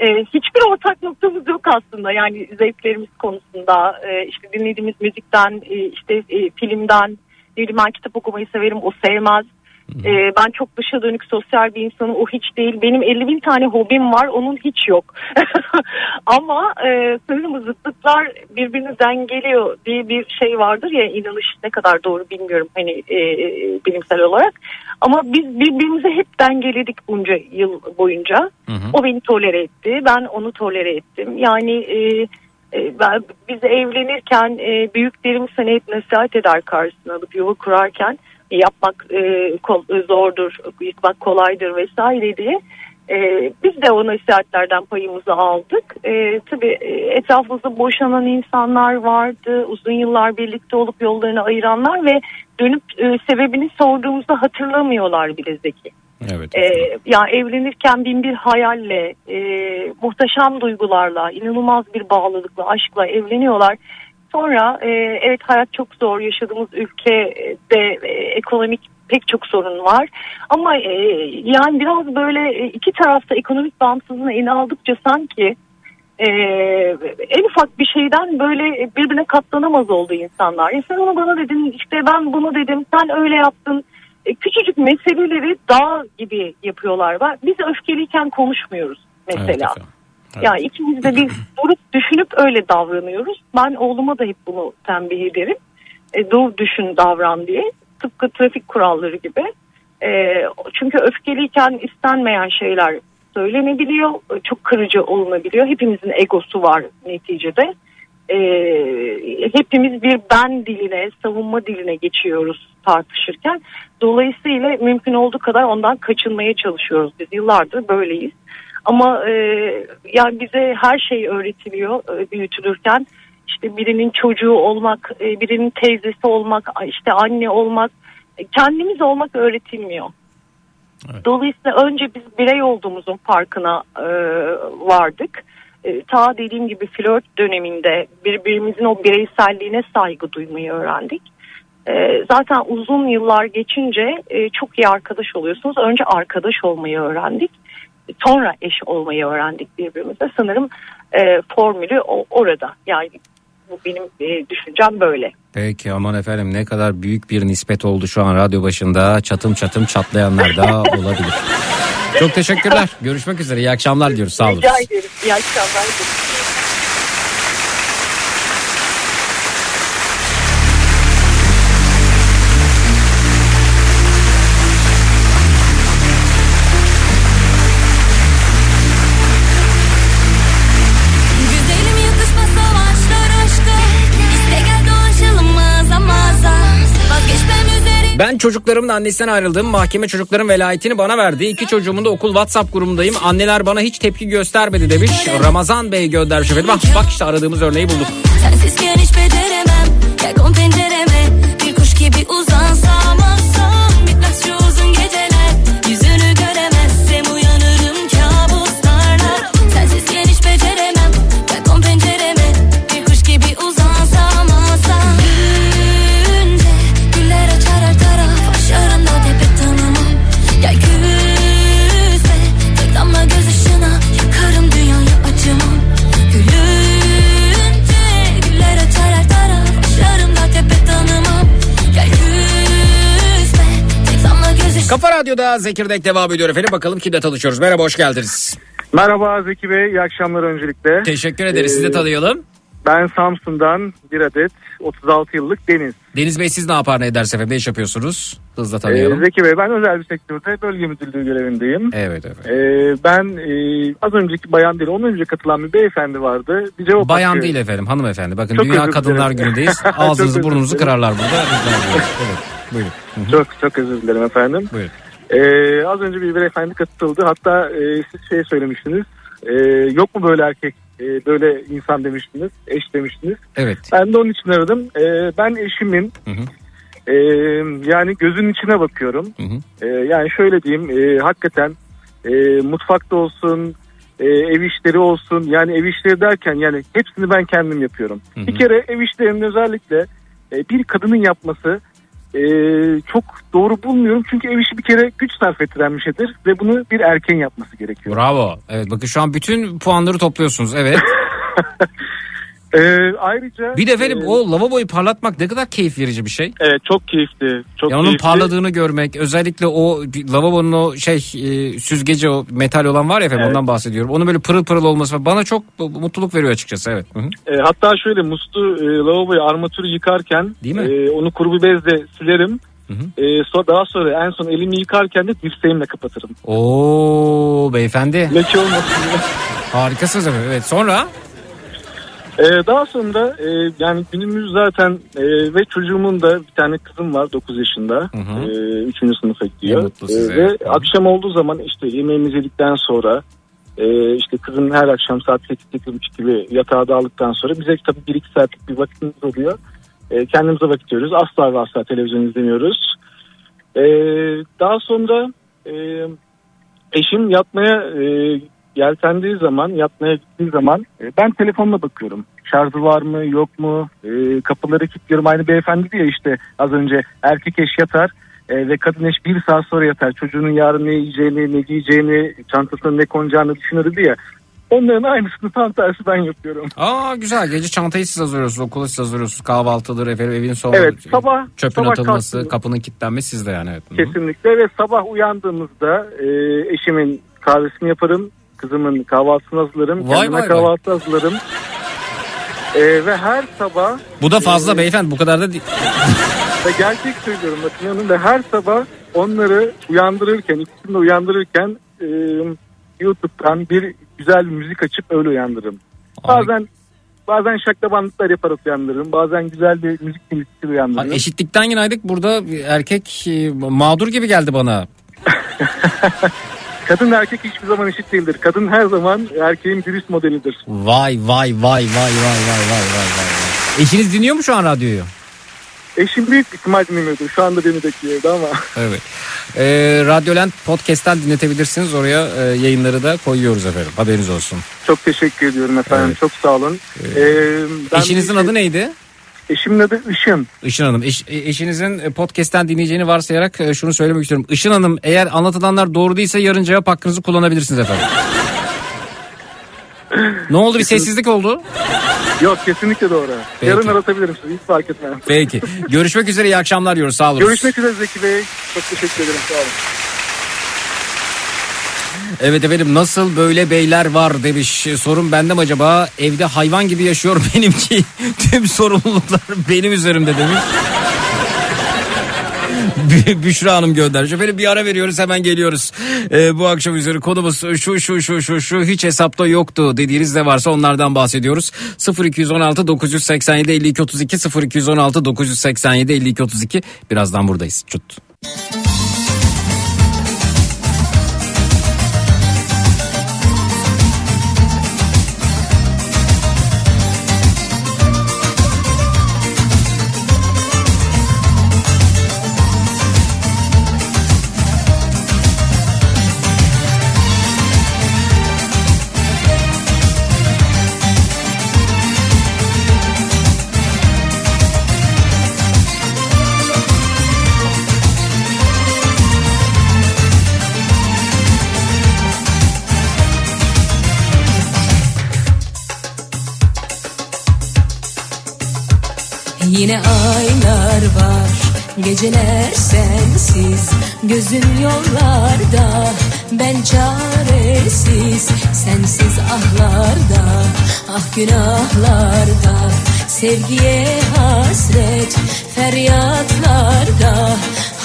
Speaker 12: E, hiçbir ortak noktamız yok aslında yani zevklerimiz konusunda e, işte dinlediğimiz müzikten e, işte e, filmden ne bileyim ben kitap okumayı severim o sevmez. E, ben çok dışa dönük sosyal bir insanım o hiç değil. Benim 50 bin tane hobim var onun hiç yok. Ama e, sanırım zıtlıklar birbirini dengeliyor diye bir şey vardır ya inanış ne kadar doğru bilmiyorum hani e, e, bilimsel olarak. Ama biz birbirimizi hep dengeledik bunca yıl boyunca. O beni tolere etti ben onu tolere ettim. Yani e, e, ben, biz evlenirken e, büyüklerimiz hani hep nasihat eder karşısına alıp yuva kurarken yapmak e, kol- zordur, yıkmak kolaydır vesaire diye. E, biz de o nasihatlerden payımızı aldık. E, tabii e, etrafımızda boşanan insanlar vardı. Uzun yıllar birlikte olup yollarını ayıranlar ve dönüp e, sebebini sorduğumuzda hatırlamıyorlar bile Zeki.
Speaker 2: Evet.
Speaker 12: Ee, ya evlenirken bin bir hayalle, e, muhteşem duygularla, inanılmaz bir bağlılıkla, aşkla evleniyorlar. Sonra e, evet hayat çok zor, yaşadığımız ülkede e, ekonomik pek çok sorun var. Ama e, yani biraz böyle e, iki tarafta ekonomik bağımsızlığına ele aldıkça sanki e, en ufak bir şeyden böyle birbirine katlanamaz oldu insanlar. E sen onu bana dedin, işte ben bunu dedim, sen öyle yaptın. E, küçücük meseleleri dağ gibi yapıyorlar. Biz öfkeliyken konuşmuyoruz mesela. Yani ikimiz de bir durup düşünüp öyle davranıyoruz. Ben oğluma da hep bunu tembih ederim. E, dur düşün davran diye. Tıpkı trafik kuralları gibi. E, çünkü öfkeliyken istenmeyen şeyler söylenebiliyor. e, Çok kırıcı olunabiliyor. Hepimizin egosu var neticede. E, hepimiz bir ben diline, savunma diline geçiyoruz tartışırken. Dolayısıyla mümkün olduğu kadar ondan kaçınmaya çalışıyoruz. Biz yıllardır böyleyiz. Ama e, yani bize her şey öğretiliyor e, büyütülürken. İşte birinin çocuğu olmak, e, birinin teyzesi olmak, işte anne olmak, e, kendimiz olmak öğretilmiyor. Dolayısıyla önce biz birey olduğumuzun farkına e, vardık. E, ta dediğim gibi flört döneminde birbirimizin o bireyselliğine saygı duymayı öğrendik. Ee, zaten uzun yıllar geçince e, çok iyi arkadaş oluyorsunuz. Önce arkadaş olmayı öğrendik. Sonra eş olmayı öğrendik birbirimize. Sanırım e, formülü o, orada. Yani bu benim e, düşüncem böyle.
Speaker 2: Peki aman efendim ne kadar büyük bir nispet oldu şu an radyo başında. Çatım çatım çatlayanlar da olabilir. Çok teşekkürler. Görüşmek üzere. İyi akşamlar diyoruz. Sağ olun.
Speaker 12: Rica ederim. İyi akşamlar.
Speaker 2: Ben çocuklarımın annesinden ayrıldım. Mahkeme çocukların velayetini bana verdi. İki çocuğumun da okul WhatsApp grubundayım. Anneler bana hiç tepki göstermedi demiş. Ramazan Bey göndermiş efendim. Bak, bak işte aradığımız örneği bulduk.
Speaker 7: Sensizken hiç
Speaker 2: Radyo'da Zekirdek devam ediyor efendim. Bakalım kimle tanışıyoruz. Merhaba hoş geldiniz.
Speaker 13: Merhaba Zeki Bey, iyi akşamlar öncelikle.
Speaker 2: Teşekkür ederiz. Sizi de
Speaker 13: Ee,
Speaker 2: tanıyalım.
Speaker 13: Ben Samsun'dan bir adet 36 yıllık Deniz.
Speaker 2: Deniz Bey siz ne yapar ne ederse efendim ne iş yapıyorsunuz? Hızla
Speaker 13: Ee,
Speaker 2: tanıyalım.
Speaker 13: Zeki Bey ben özel bir sektörde bölge müdürlüğü görevindeyim.
Speaker 2: Evet evet.
Speaker 13: Ee, ben e, az önceki bayan değil, ondan önce katılan bir beyefendi vardı. Bir cevap
Speaker 2: Bayan
Speaker 13: hakkı-
Speaker 2: değil efendim hanımefendi. Bakın
Speaker 13: Çok
Speaker 2: Dünya Kadınlar
Speaker 13: dilerim.
Speaker 2: Günü'ndeyiz. Ağzınızı burnunuzu kırarlar burada. Evet buyurun. Hı hı.
Speaker 13: Çok çok özür dilerim efendim.
Speaker 2: Buyurun.
Speaker 13: Ee, az önce bir beyefendi katıldı. Hatta e, siz şey söylemiştiniz. Ee, yok mu böyle erkek, e, böyle insan demiştiniz, eş demiştiniz.
Speaker 2: Evet.
Speaker 13: Ben de onun için aradım. Ee, ben eşimin e, yani gözünün içine bakıyorum. Ee, yani şöyle diyeyim e, hakikaten e, mutfakta olsun e, ev işleri olsun yani ev işleri derken yani hepsini ben kendim yapıyorum. Bir kere ev işlerinin özellikle e, bir kadının yapması e, çok doğru bulmuyorum. Çünkü ev işi bir kere güç sarf ettiren bir şeydir ve bunu bir erkeğin yapması gerekiyor.
Speaker 2: Bravo. Evet bakın şu an bütün puanları topluyorsunuz. Evet.
Speaker 13: Ee, ayrıca
Speaker 2: Bir de efendim
Speaker 13: e,
Speaker 2: o lavaboyu parlatmak ne kadar keyif verici bir şey.
Speaker 13: Evet çok keyifli. Çok
Speaker 2: ya onun
Speaker 13: keyifli.
Speaker 2: parladığını görmek özellikle o lavabonun o şey e, süzgeci o metal olan var ya efendim
Speaker 13: Evet.
Speaker 2: ondan bahsediyorum. Onun böyle pırıl pırıl olması bana çok mutluluk veriyor açıkçası evet. Hı hı.
Speaker 13: E, hatta şöyle muslu e, lavaboyu armatürü yıkarken
Speaker 2: Değil mi?
Speaker 13: e, onu kuru bir bezle silerim. E, sonra daha sonra en son elimi yıkarken de dirseğimle kapatırım.
Speaker 2: Oo beyefendi.
Speaker 13: Leke olmasın diye.
Speaker 2: Harikasınız efendim. Evet sonra
Speaker 13: E, daha sonra e, yani günümüz zaten e, ve çocuğumun da bir tane kızım var 9 yaşında. E, üçüncü sınıfa gidiyor.
Speaker 2: Ne mutlu size.
Speaker 13: E, ve akşam olduğu zaman işte yemeğimizi yedikten sonra e, işte kızım her akşam saat 8-8.30 gibi yatağa dağıldıktan sonra bize tabii 1-2 saatlik bir vakitimiz oluyor. E, kendimize vakit ayırıyoruz. Asla ve asla televizyon izlemiyoruz. E, daha sonra e, eşim yatmaya e, yeltendiği zaman, yatmaya gittiği zaman e, ben telefonla bakıyorum. Şarjı var mı, yok mu? E, kapıları kilitliyorum. Aynı beyefendi diye işte az önce erkek eş yatar e, ve kadın eş bir saat sonra yatar. Çocuğunun yarın ne yiyeceğini, ne giyeceğini, çantasına ne konacağını düşünür diye. Onların aynısını tam tersi ben yapıyorum.
Speaker 2: Aa güzel gece çantayı siz hazırlıyorsunuz okula siz hazırlıyorsunuz kahvaltıdır efendim evin son
Speaker 13: Evet, sabah-
Speaker 2: çöpün
Speaker 13: sabah
Speaker 2: atılması
Speaker 13: kalktım.
Speaker 2: kapının kilitlenmesi sizde yani evet.
Speaker 13: Kesinlikle ve sabah uyandığımızda e, eşimin kahvesini yaparım. Kızımın kahvaltısını hazırlarım.
Speaker 2: Vay
Speaker 13: kendime
Speaker 2: vay vay.
Speaker 13: kahvaltı hazırlarım. E, ve her sabah
Speaker 2: Bu da fazla
Speaker 13: e,
Speaker 2: beyefendi bu kadar da değil.
Speaker 13: Ve gerçek söylüyorum bakın yanım ve her sabah onları uyandırırken ikisini de uyandırırken e, YouTube'dan bir güzel bir müzik açıp öyle uyandırırım. Bazen bazen şaklabanlıklar yaparak uyandırırım. Bazen güzel bir müzik dinletip uyandırırım.
Speaker 2: Ay, Eşitlikten yanaydık burada erkek e, mağdur gibi geldi bana.
Speaker 13: Kadın erkek hiçbir zaman eşit değildir. Kadın her zaman erkeğin bir üst modelidir.
Speaker 2: Vay vay vay vay vay vay vay vay vay. Eşiniz dinliyor mu şu an radyoyu?
Speaker 13: Eşim büyük ihtimal dinlemiyordur. Şu anda beni bekliyordu ama.
Speaker 2: Evet. Ee, Radyoland Podcast'ten dinletebilirsiniz. Oraya e, yayınları da koyuyoruz efendim. Haberiniz olsun.
Speaker 13: Çok teşekkür ediyorum efendim.
Speaker 2: Evet.
Speaker 13: Çok sağ olun. Ee, ben
Speaker 2: Eşinizin
Speaker 13: bir-
Speaker 2: adı neydi?
Speaker 13: Eşimin adı Işın.
Speaker 2: Işın Hanım eş- e, eşinizin e, podcast'ten dinleyeceğini varsayarak e, şunu söylemek istiyorum. Işın Hanım eğer anlatılanlar doğru değilse yarın cevap hakkınızı kullanabilirsiniz efendim. ne oldu bir sessizlik oldu?
Speaker 13: Yok kesinlikle doğru.
Speaker 2: Peki.
Speaker 13: Yarın aratabilirim sizi hiç fark etmez.
Speaker 2: Peki. Görüşmek üzere iyi akşamlar diyoruz. Sağ olun.
Speaker 13: Görüşmek üzere Zeki Bey. Çok teşekkür ederim. Sağ olun.
Speaker 2: Evet efendim nasıl böyle beyler var demiş. Sorun bende mi acaba? Evde hayvan gibi yaşıyor benimki. Tüm sorumluluklar benim üzerimde demiş. Bü- Büşra Hanım göndermiş. Efendim bir ara veriyoruz hemen geliyoruz. Ee, bu akşam üzeri konumuz şu şu şu şu şu hiç hesapta yoktu dediğiniz ne varsa onlardan bahsediyoruz. 0216 987 52 32 0216 987 52 32 birazdan buradayız. Çut.
Speaker 14: Yine aylar var Geceler sensiz. Gözüm yollarda Ben çaresiz. Sensiz ahlarda Ah günahlarda. Sevgiye hasret Feryatlarda.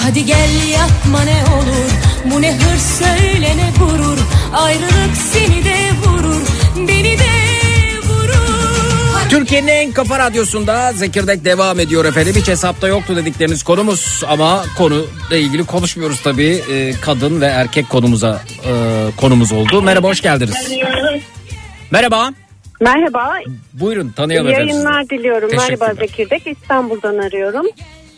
Speaker 14: Hadi gel yapma ne olur Bu ne hırs söyle ne gurur. Ayrılık seni de vurur Beni de
Speaker 2: Türkiye'nin en kafa radyosunda Zekirdek devam ediyor efendim. Hiç hesapta yoktu dedikleriniz konumuz ama konuyla ilgili konuşmuyoruz tabii. Ee, kadın ve erkek konumuza e, konumuz oldu. Merhaba hoş geldiniz. Merhaba.
Speaker 15: Merhaba.
Speaker 2: Buyurun
Speaker 15: İyi
Speaker 2: tanıyalım sizi.
Speaker 15: yayınlar diliyorum. Merhaba. Zekirdek. İstanbul'dan arıyorum.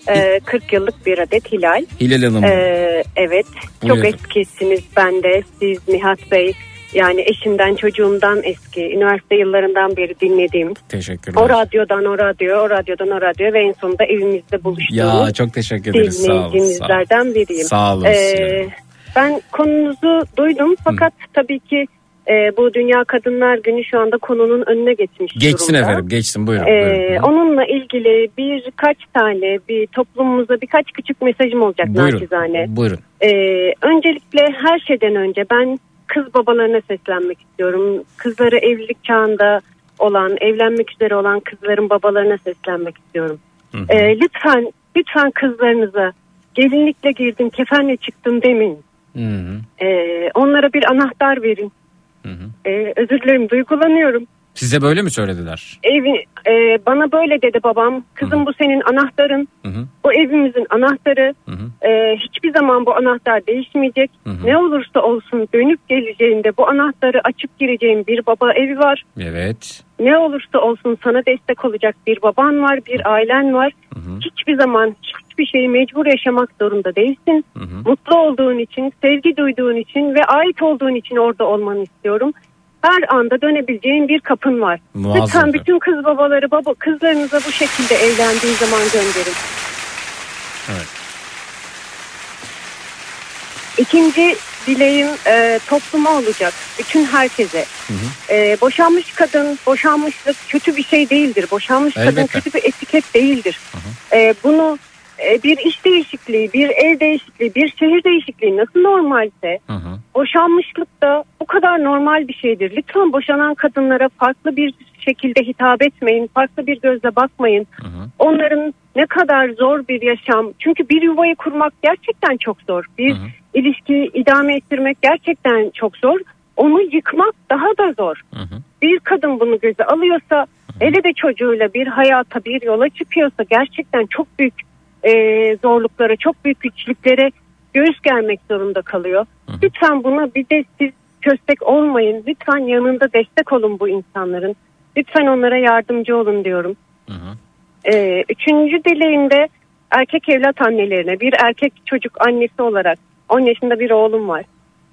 Speaker 15: Ee, 40 yıllık bir adet Hilal.
Speaker 2: Hilal Hanım.
Speaker 15: Ee, evet.
Speaker 2: Buyurun.
Speaker 15: Çok eskisiniz ben de. Siz Nihat Bey. Yani eşimden çocuğumdan eski. Üniversite yıllarından beri dinlediğim.
Speaker 2: Teşekkürler.
Speaker 15: O radyodan o radyo, o radyodan o radyo ve en sonunda evimizde buluştuğumuz
Speaker 2: Ya çok teşekkür ederiz. Sağ olun. Sağ olun.
Speaker 15: biriyim.
Speaker 2: Sağ olun.
Speaker 15: Ee, ben konunuzu duydum fakat tabii ki e, bu Dünya Kadınlar Günü şu anda konunun önüne geçmiş
Speaker 2: Geçsin
Speaker 15: durumda.
Speaker 2: efendim geçsin buyurun.
Speaker 15: Ee,
Speaker 2: buyurun.
Speaker 15: onunla ilgili birkaç tane bir toplumumuza birkaç küçük mesajım olacak
Speaker 2: Buyurun.
Speaker 15: naçizane.
Speaker 2: Buyurun.
Speaker 15: Ee, öncelikle her şeyden önce ben kız babalarına seslenmek istiyorum. Kızları evlilik çağında olan, evlenmek üzere olan kızların babalarına seslenmek istiyorum. Ee, lütfen, lütfen kızlarınıza gelinlikle girdim, kefenle çıktım demeyin.
Speaker 2: Hı hı.
Speaker 15: Ee, onlara bir anahtar verin. Ee, özür dilerim, duygulanıyorum.
Speaker 2: Size böyle mi söylediler?
Speaker 15: Evi, e, bana böyle dedi babam. Kızım bu senin anahtarın.
Speaker 2: Hı hı.
Speaker 15: Bu evimizin anahtarı. E, hiçbir zaman bu anahtar değişmeyecek. Ne olursa olsun dönüp geleceğinde bu anahtarı açıp gireceğin bir baba evi var.
Speaker 2: Evet.
Speaker 15: Ne olursa olsun sana destek olacak bir baban var, bir ailen var. Hiçbir zaman hiçbir şeyi mecbur yaşamak zorunda değilsin. Mutlu olduğun için, sevgi duyduğun için ve ait olduğun için orada olmanı istiyorum. Her anda dönebileceğin bir kapın var.
Speaker 2: Muazzam
Speaker 15: Lütfen bütün kız babaları baba kızlarınıza bu şekilde evlendiği zaman gönderin.
Speaker 2: Evet.
Speaker 15: İkinci dileğim e, topluma olacak. Bütün herkese. E, boşanmış kadın, boşanmışlık kötü bir şey değildir. Boşanmış kadın
Speaker 16: Elbette.
Speaker 15: kötü bir etiket değildir. E, bunu e, bir iş değişikliği, bir ev değişikliği, bir şehir değişikliği nasıl normalse boşanmışlık da bu kadar normal bir şeydir. Lütfen boşanan kadınlara farklı bir şekilde hitap etmeyin, farklı bir gözle bakmayın. Onların ne kadar zor bir yaşam. Çünkü bir yuvayı kurmak gerçekten çok zor. Bir ilişkiyi idame ettirmek gerçekten çok zor. Onu yıkmak daha da zor. Bir kadın bunu göze alıyorsa, hele de çocuğuyla bir hayata, bir yola çıkıyorsa gerçekten çok büyük e, zorluklara, çok büyük güçlüklere göğüs germek zorunda kalıyor. Lütfen buna bir de siz köstek olmayın. Lütfen yanında destek olun bu insanların. Lütfen onlara yardımcı olun diyorum. Ee, üçüncü dileğimde erkek evlat annelerine bir erkek çocuk annesi olarak 10 yaşında bir oğlum var.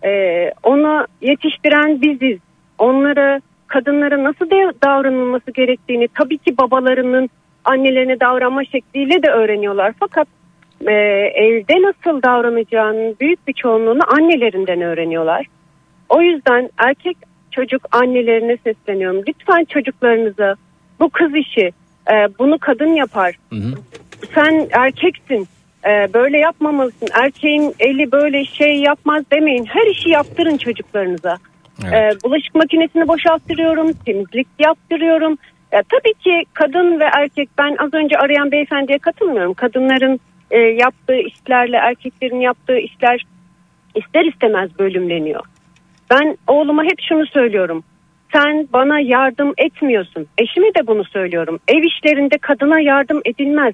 Speaker 15: Ee, onu yetiştiren biziz. Onlara kadınlara nasıl davranılması gerektiğini tabii ki babalarının annelerine davranma şekliyle de öğreniyorlar. Fakat e, evde nasıl davranacağını büyük bir çoğunluğunu annelerinden öğreniyorlar. O yüzden erkek çocuk annelerine sesleniyorum. Lütfen çocuklarınıza bu kız işi e, bunu kadın yapar. Sen erkeksin e, böyle yapmamalısın. Erkeğin eli böyle şey yapmaz demeyin. Her işi yaptırın çocuklarınıza. E, bulaşık makinesini boşalttırıyorum, temizlik yaptırıyorum. E, tabii ki kadın ve erkek ben az önce arayan beyefendiye katılmıyorum. Kadınların e, yaptığı işlerle erkeklerin yaptığı işler ister istemez bölümleniyor. Ben oğluma hep şunu söylüyorum. Sen bana yardım etmiyorsun. Eşime de bunu söylüyorum. Ev işlerinde kadına yardım edilmez.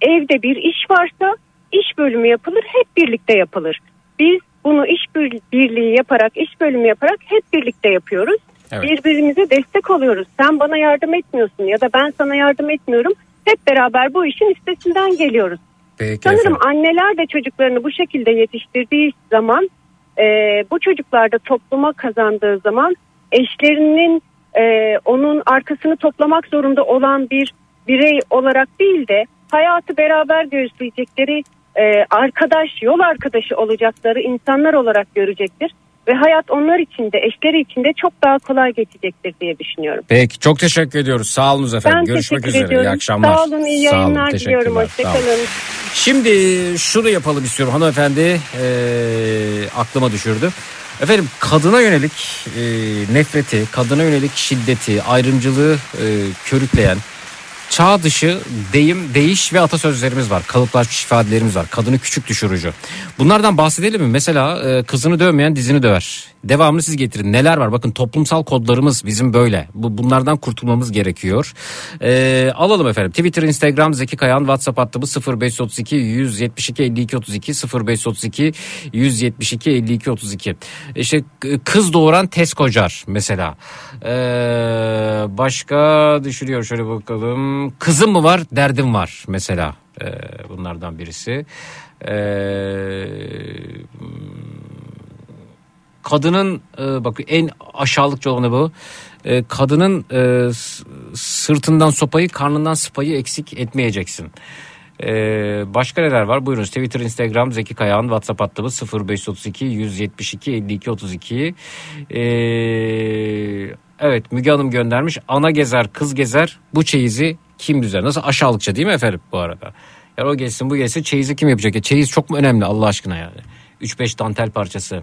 Speaker 15: Evde bir iş varsa iş bölümü yapılır, hep birlikte yapılır. Biz bunu iş bir- birliği yaparak, iş bölümü yaparak hep birlikte yapıyoruz.
Speaker 16: Evet.
Speaker 15: Birbirimize destek oluyoruz. Sen bana yardım etmiyorsun ya da ben sana yardım etmiyorum. Hep beraber bu işin üstesinden geliyoruz.
Speaker 2: Peki
Speaker 15: Sanırım
Speaker 2: efendim.
Speaker 15: anneler de çocuklarını bu şekilde yetiştirdiği zaman e, bu çocuklar da topluma kazandığı zaman eşlerinin e, onun arkasını toplamak zorunda olan bir birey olarak değil de hayatı beraber göğüsleyecekleri e, arkadaş, yol arkadaşı olacakları insanlar olarak görecektir. Ve hayat onlar için de eşleri için de çok daha kolay geçecektir diye düşünüyorum.
Speaker 2: Peki çok teşekkür ediyoruz. Sağ olun efendim.
Speaker 15: Ben
Speaker 2: Görüşmek üzere.
Speaker 15: ediyorum.
Speaker 2: İyi akşamlar.
Speaker 15: Sağ olun, iyi
Speaker 2: Sağ olun,
Speaker 15: yayınlar diliyorum. Hoşçakalın.
Speaker 2: Şimdi şunu yapalım istiyorum hanımefendi e, aklıma düşürdü. Efendim kadına yönelik e, nefreti, kadına yönelik şiddeti, ayrımcılığı e, körükleyen çağ dışı deyim, değiş ve atasözlerimiz var. Kalıplaşmış ifadelerimiz var. Kadını küçük düşürücü. Bunlardan bahsedelim mi? Mesela e, kızını dövmeyen dizini döver. Devamını siz getirin. Neler var? Bakın toplumsal kodlarımız bizim böyle. Bu bunlardan kurtulmamız gerekiyor. E, alalım efendim. Twitter, Instagram, Zeki Kayan, WhatsApp hattımız 0532 172 52 32 0532 172 52 32. İşte kız doğuran tez kocar mesela. E, başka düşünüyor şöyle bakalım. Kızım mı var, derdim var mesela. E, bunlardan birisi. E, kadının e, bak en aşağılıkça olanı bu. E, kadının e, sırtından sopayı, karnından sıpayı eksik etmeyeceksin. E, başka neler var? Buyurunuz. Twitter, Instagram, Zeki Kayağan, WhatsApp hattımız 0532 172 52 32. E, evet Müge Hanım göndermiş. Ana gezer, kız gezer. Bu çeyizi kim düzer? Nasıl aşağılıkça değil mi efendim bu arada? Ya o gelsin bu gelsin çeyizi kim yapacak? Ya çeyiz çok mu önemli Allah aşkına yani? 3-5 dantel parçası.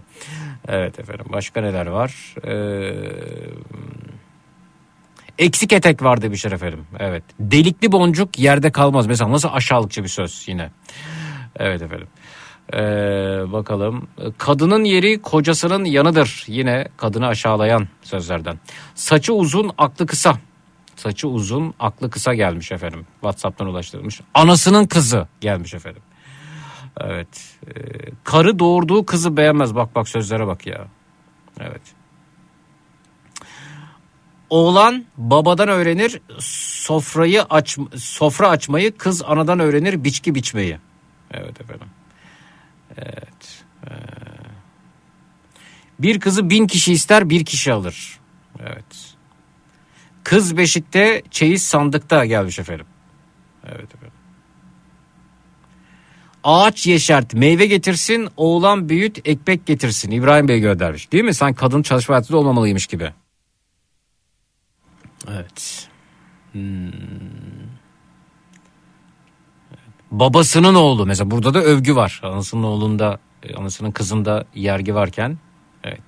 Speaker 2: Evet efendim başka neler var? Ee, eksik etek var demişler efendim. Evet. Delikli boncuk yerde kalmaz. Mesela nasıl aşağılıkça bir söz yine. Evet efendim. Ee, bakalım. Kadının yeri kocasının yanıdır. Yine kadını aşağılayan sözlerden. Saçı uzun, aklı kısa. Saçı uzun, aklı kısa gelmiş efendim. WhatsApp'tan ulaştırılmış. Anasının kızı gelmiş efendim. Evet. Ee, karı doğurduğu kızı beğenmez. Bak bak sözlere bak ya. Evet. Oğlan babadan öğrenir sofrayı aç sofra açmayı, kız anadan öğrenir biçki biçmeyi. Evet efendim. Evet. Ee, bir kızı bin kişi ister bir kişi alır. Evet. Kız beşikte çeyiz sandıkta gelmiş efendim. Evet efendim. Ağaç yeşert meyve getirsin oğlan büyüt ekmek getirsin. İbrahim Bey göndermiş değil mi? Sanki kadın çalışma hayatında olmamalıymış gibi. Evet. Hmm. Babasının oğlu mesela burada da övgü var. Anasının oğlunda, e, anasının kızında yergi varken. Evet.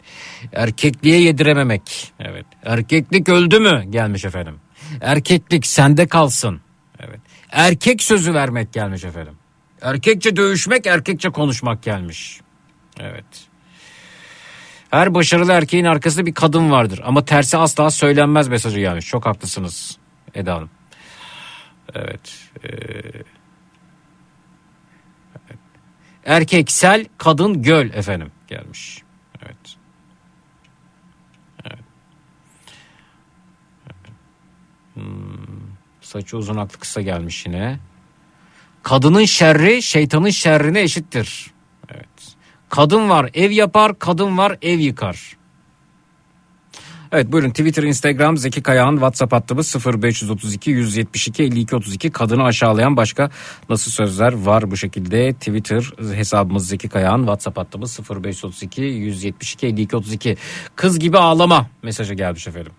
Speaker 2: Erkekliğe yedirememek. Evet. Erkeklik öldü mü? Gelmiş efendim. Erkeklik sende kalsın. Evet. Erkek sözü vermek gelmiş efendim. Erkekçe dövüşmek, erkekçe konuşmak gelmiş. Evet. Her başarılı erkeğin arkasında bir kadın vardır ama tersi asla söylenmez mesajı gelmiş. Çok haklısınız Eda Hanım. Evet. ee. Erkeksel kadın göl efendim gelmiş. Evet. Evet. Hmm, saçı uzun aklı kısa gelmiş yine. Kadının şerri şeytanın şerrine eşittir. Evet. Kadın var ev yapar, kadın var ev yıkar. Evet buyurun Twitter, Instagram, Zeki Kayağan, WhatsApp hattımız 0532 172 52 32. Kadını aşağılayan başka nasıl sözler var bu şekilde? Twitter hesabımız Zeki Kayağan, WhatsApp hattımız 0532 172 52 32. Kız gibi ağlama mesajı gelmiş efendim.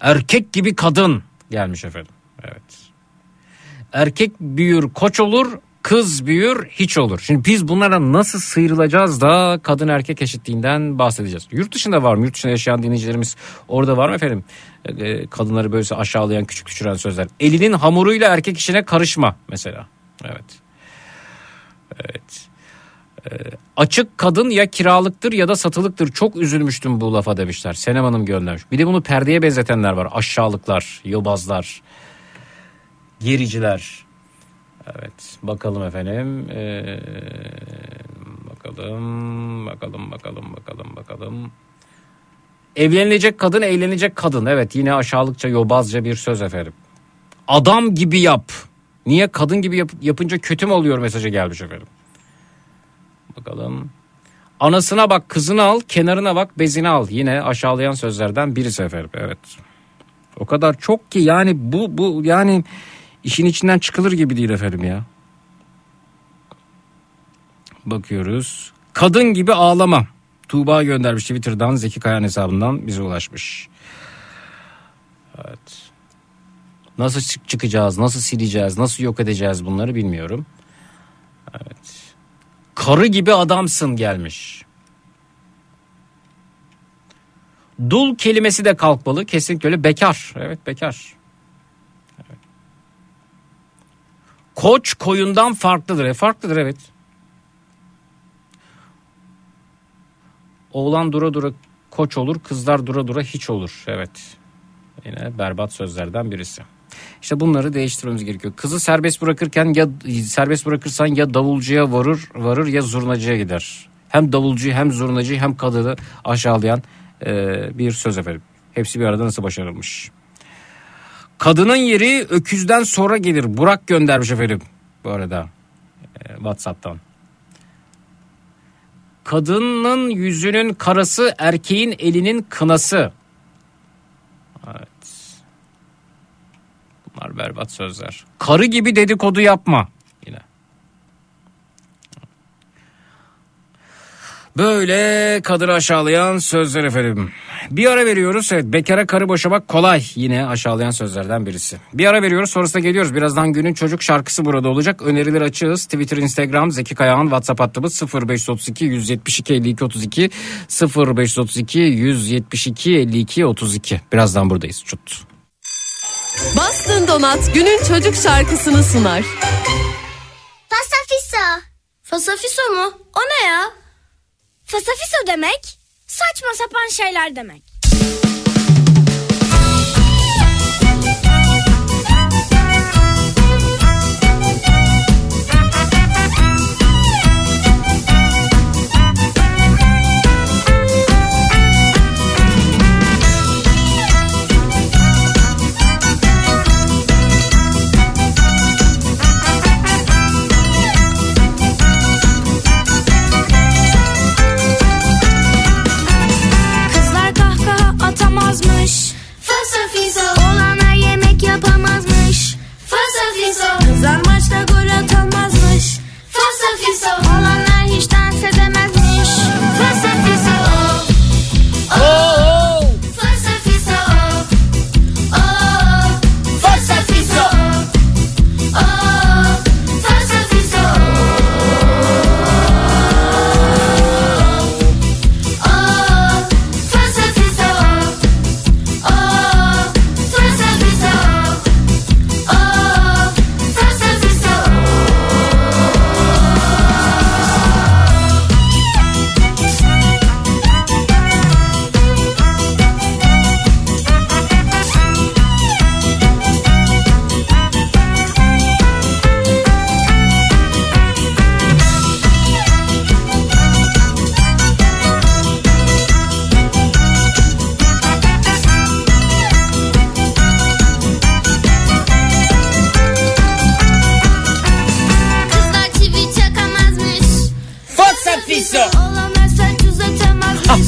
Speaker 2: Erkek gibi kadın gelmiş efendim. Evet. Erkek büyür koç olur, kız büyür hiç olur. Şimdi biz bunlara nasıl sıyrılacağız da kadın erkek eşitliğinden bahsedeceğiz. Yurt dışında var mı? Yurt dışında yaşayan dinleyicilerimiz orada var mı efendim? Ee, kadınları böyle aşağılayan küçük düşüren sözler. Elinin hamuruyla erkek işine karışma mesela. Evet. Evet. Ee, açık kadın ya kiralıktır ya da satılıktır. Çok üzülmüştüm bu lafa demişler. Senem Hanım göndermiş. Bir de bunu perdeye benzetenler var. Aşağılıklar, yobazlar, gericiler. Evet bakalım efendim. Ee, bakalım, bakalım, bakalım, bakalım, bakalım. Evlenilecek kadın, eğlenecek kadın. Evet yine aşağılıkça, yobazca bir söz efendim. Adam gibi yap. Niye kadın gibi yap- yapınca kötü mü oluyor mesajı gelmiş efendim. Bakalım. Anasına bak kızını al kenarına bak bezini al. Yine aşağılayan sözlerden birisi efendim. Evet. O kadar çok ki yani bu bu yani işin içinden çıkılır gibi değil efendim ya. Bakıyoruz. Kadın gibi ağlama. Tuğba göndermiş Twitter'dan Zeki Kayan hesabından bize ulaşmış. Evet. Nasıl çık- çıkacağız, nasıl sileceğiz, nasıl yok edeceğiz bunları bilmiyorum. Evet. Karı gibi adamsın gelmiş. Dul kelimesi de kalkmalı. Kesinlikle öyle. Bekar. Evet bekar. Evet. Koç koyundan farklıdır. E, farklıdır evet. Oğlan dura dura koç olur. Kızlar dura dura hiç olur. Evet. Yine berbat sözlerden birisi. İşte bunları değiştirmemiz gerekiyor. Kızı serbest bırakırken ya serbest bırakırsan ya davulcuya varır varır ya zurnacıya gider. Hem davulcuyu hem zurnacıyı hem kadını aşağılayan e, bir söz efendim. Hepsi bir arada nasıl başarılmış. Kadının yeri öküzden sonra gelir. Burak göndermiş efendim bu arada e, Whatsapp'tan. Kadının yüzünün karası erkeğin elinin kınası. Evet. Bunlar berbat sözler. Karı gibi dedikodu yapma. Yine. Böyle kadını aşağılayan sözler efendim. Bir ara veriyoruz. Evet, bekara karı boşamak kolay. Yine aşağılayan sözlerden birisi. Bir ara veriyoruz sonrasında geliyoruz. Birazdan günün çocuk şarkısı burada olacak. Öneriler açığız. Twitter, Instagram, Zeki Kayağan, WhatsApp hattımız 0532 172 52 32 0532 172 52 32. Birazdan buradayız. Çut.
Speaker 16: Bastın Donat günün çocuk şarkısını sunar.
Speaker 3: Fasafiso. Fasafiso mu? O ne ya? Fasafiso demek saçma sapan şeyler demek.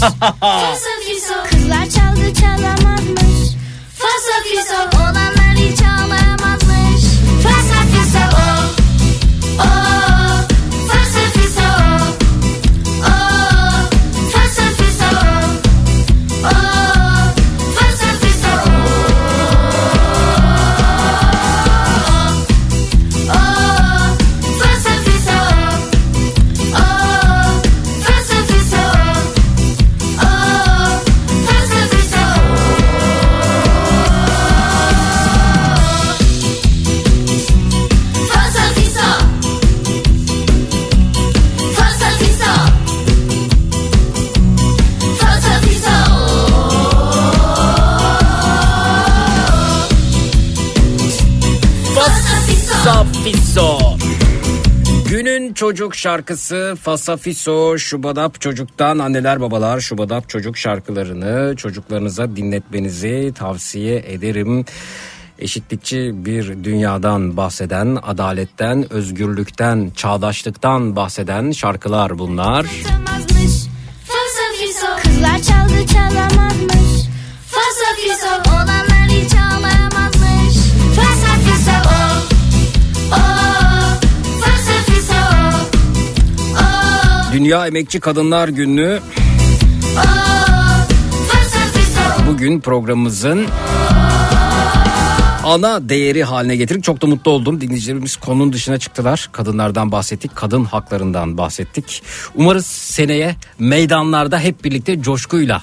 Speaker 3: 哈哈
Speaker 2: 哈 çocuk şarkısı Fasafiso Şubadap Çocuk'tan anneler babalar Şubadap Çocuk şarkılarını çocuklarınıza dinletmenizi tavsiye ederim. Eşitlikçi bir dünyadan bahseden, adaletten, özgürlükten, çağdaşlıktan bahseden şarkılar bunlar.
Speaker 3: Kızlar çaldı çalamazmış
Speaker 2: Dünya Emekçi Kadınlar Günü bugün programımızın ana değeri haline getirdik. Çok da mutlu oldum. Dinleyicilerimiz konunun dışına çıktılar. Kadınlardan bahsettik, kadın haklarından bahsettik. Umarız seneye meydanlarda hep birlikte coşkuyla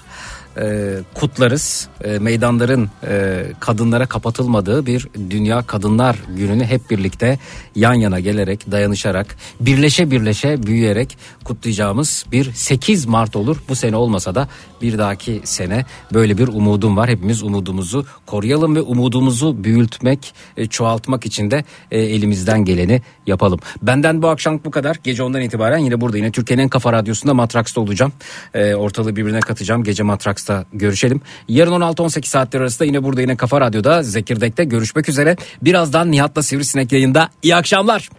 Speaker 2: e, kutlarız. E, meydanların e, kadınlara kapatılmadığı bir Dünya Kadınlar Günü'nü hep birlikte yan yana gelerek, dayanışarak, birleşe birleşe büyüyerek kutlayacağımız bir 8 Mart olur. Bu sene olmasa da bir dahaki sene böyle bir umudum var. Hepimiz umudumuzu koruyalım ve umudumuzu büyütmek, e, çoğaltmak için de e, elimizden geleni yapalım. Benden bu akşam bu kadar. Gece ondan itibaren yine burada yine Türkiye'nin en kafa radyosunda Matraks'ta olacağım. E, ortalığı birbirine katacağım. Gece Matraks'ta görüşelim. Yarın 16-18 saatler arasında yine burada yine Kafa Radyo'da Zekirdek'te görüşmek üzere. Birazdan Nihat'la Sivrisinek yayında. İyi akşamlar.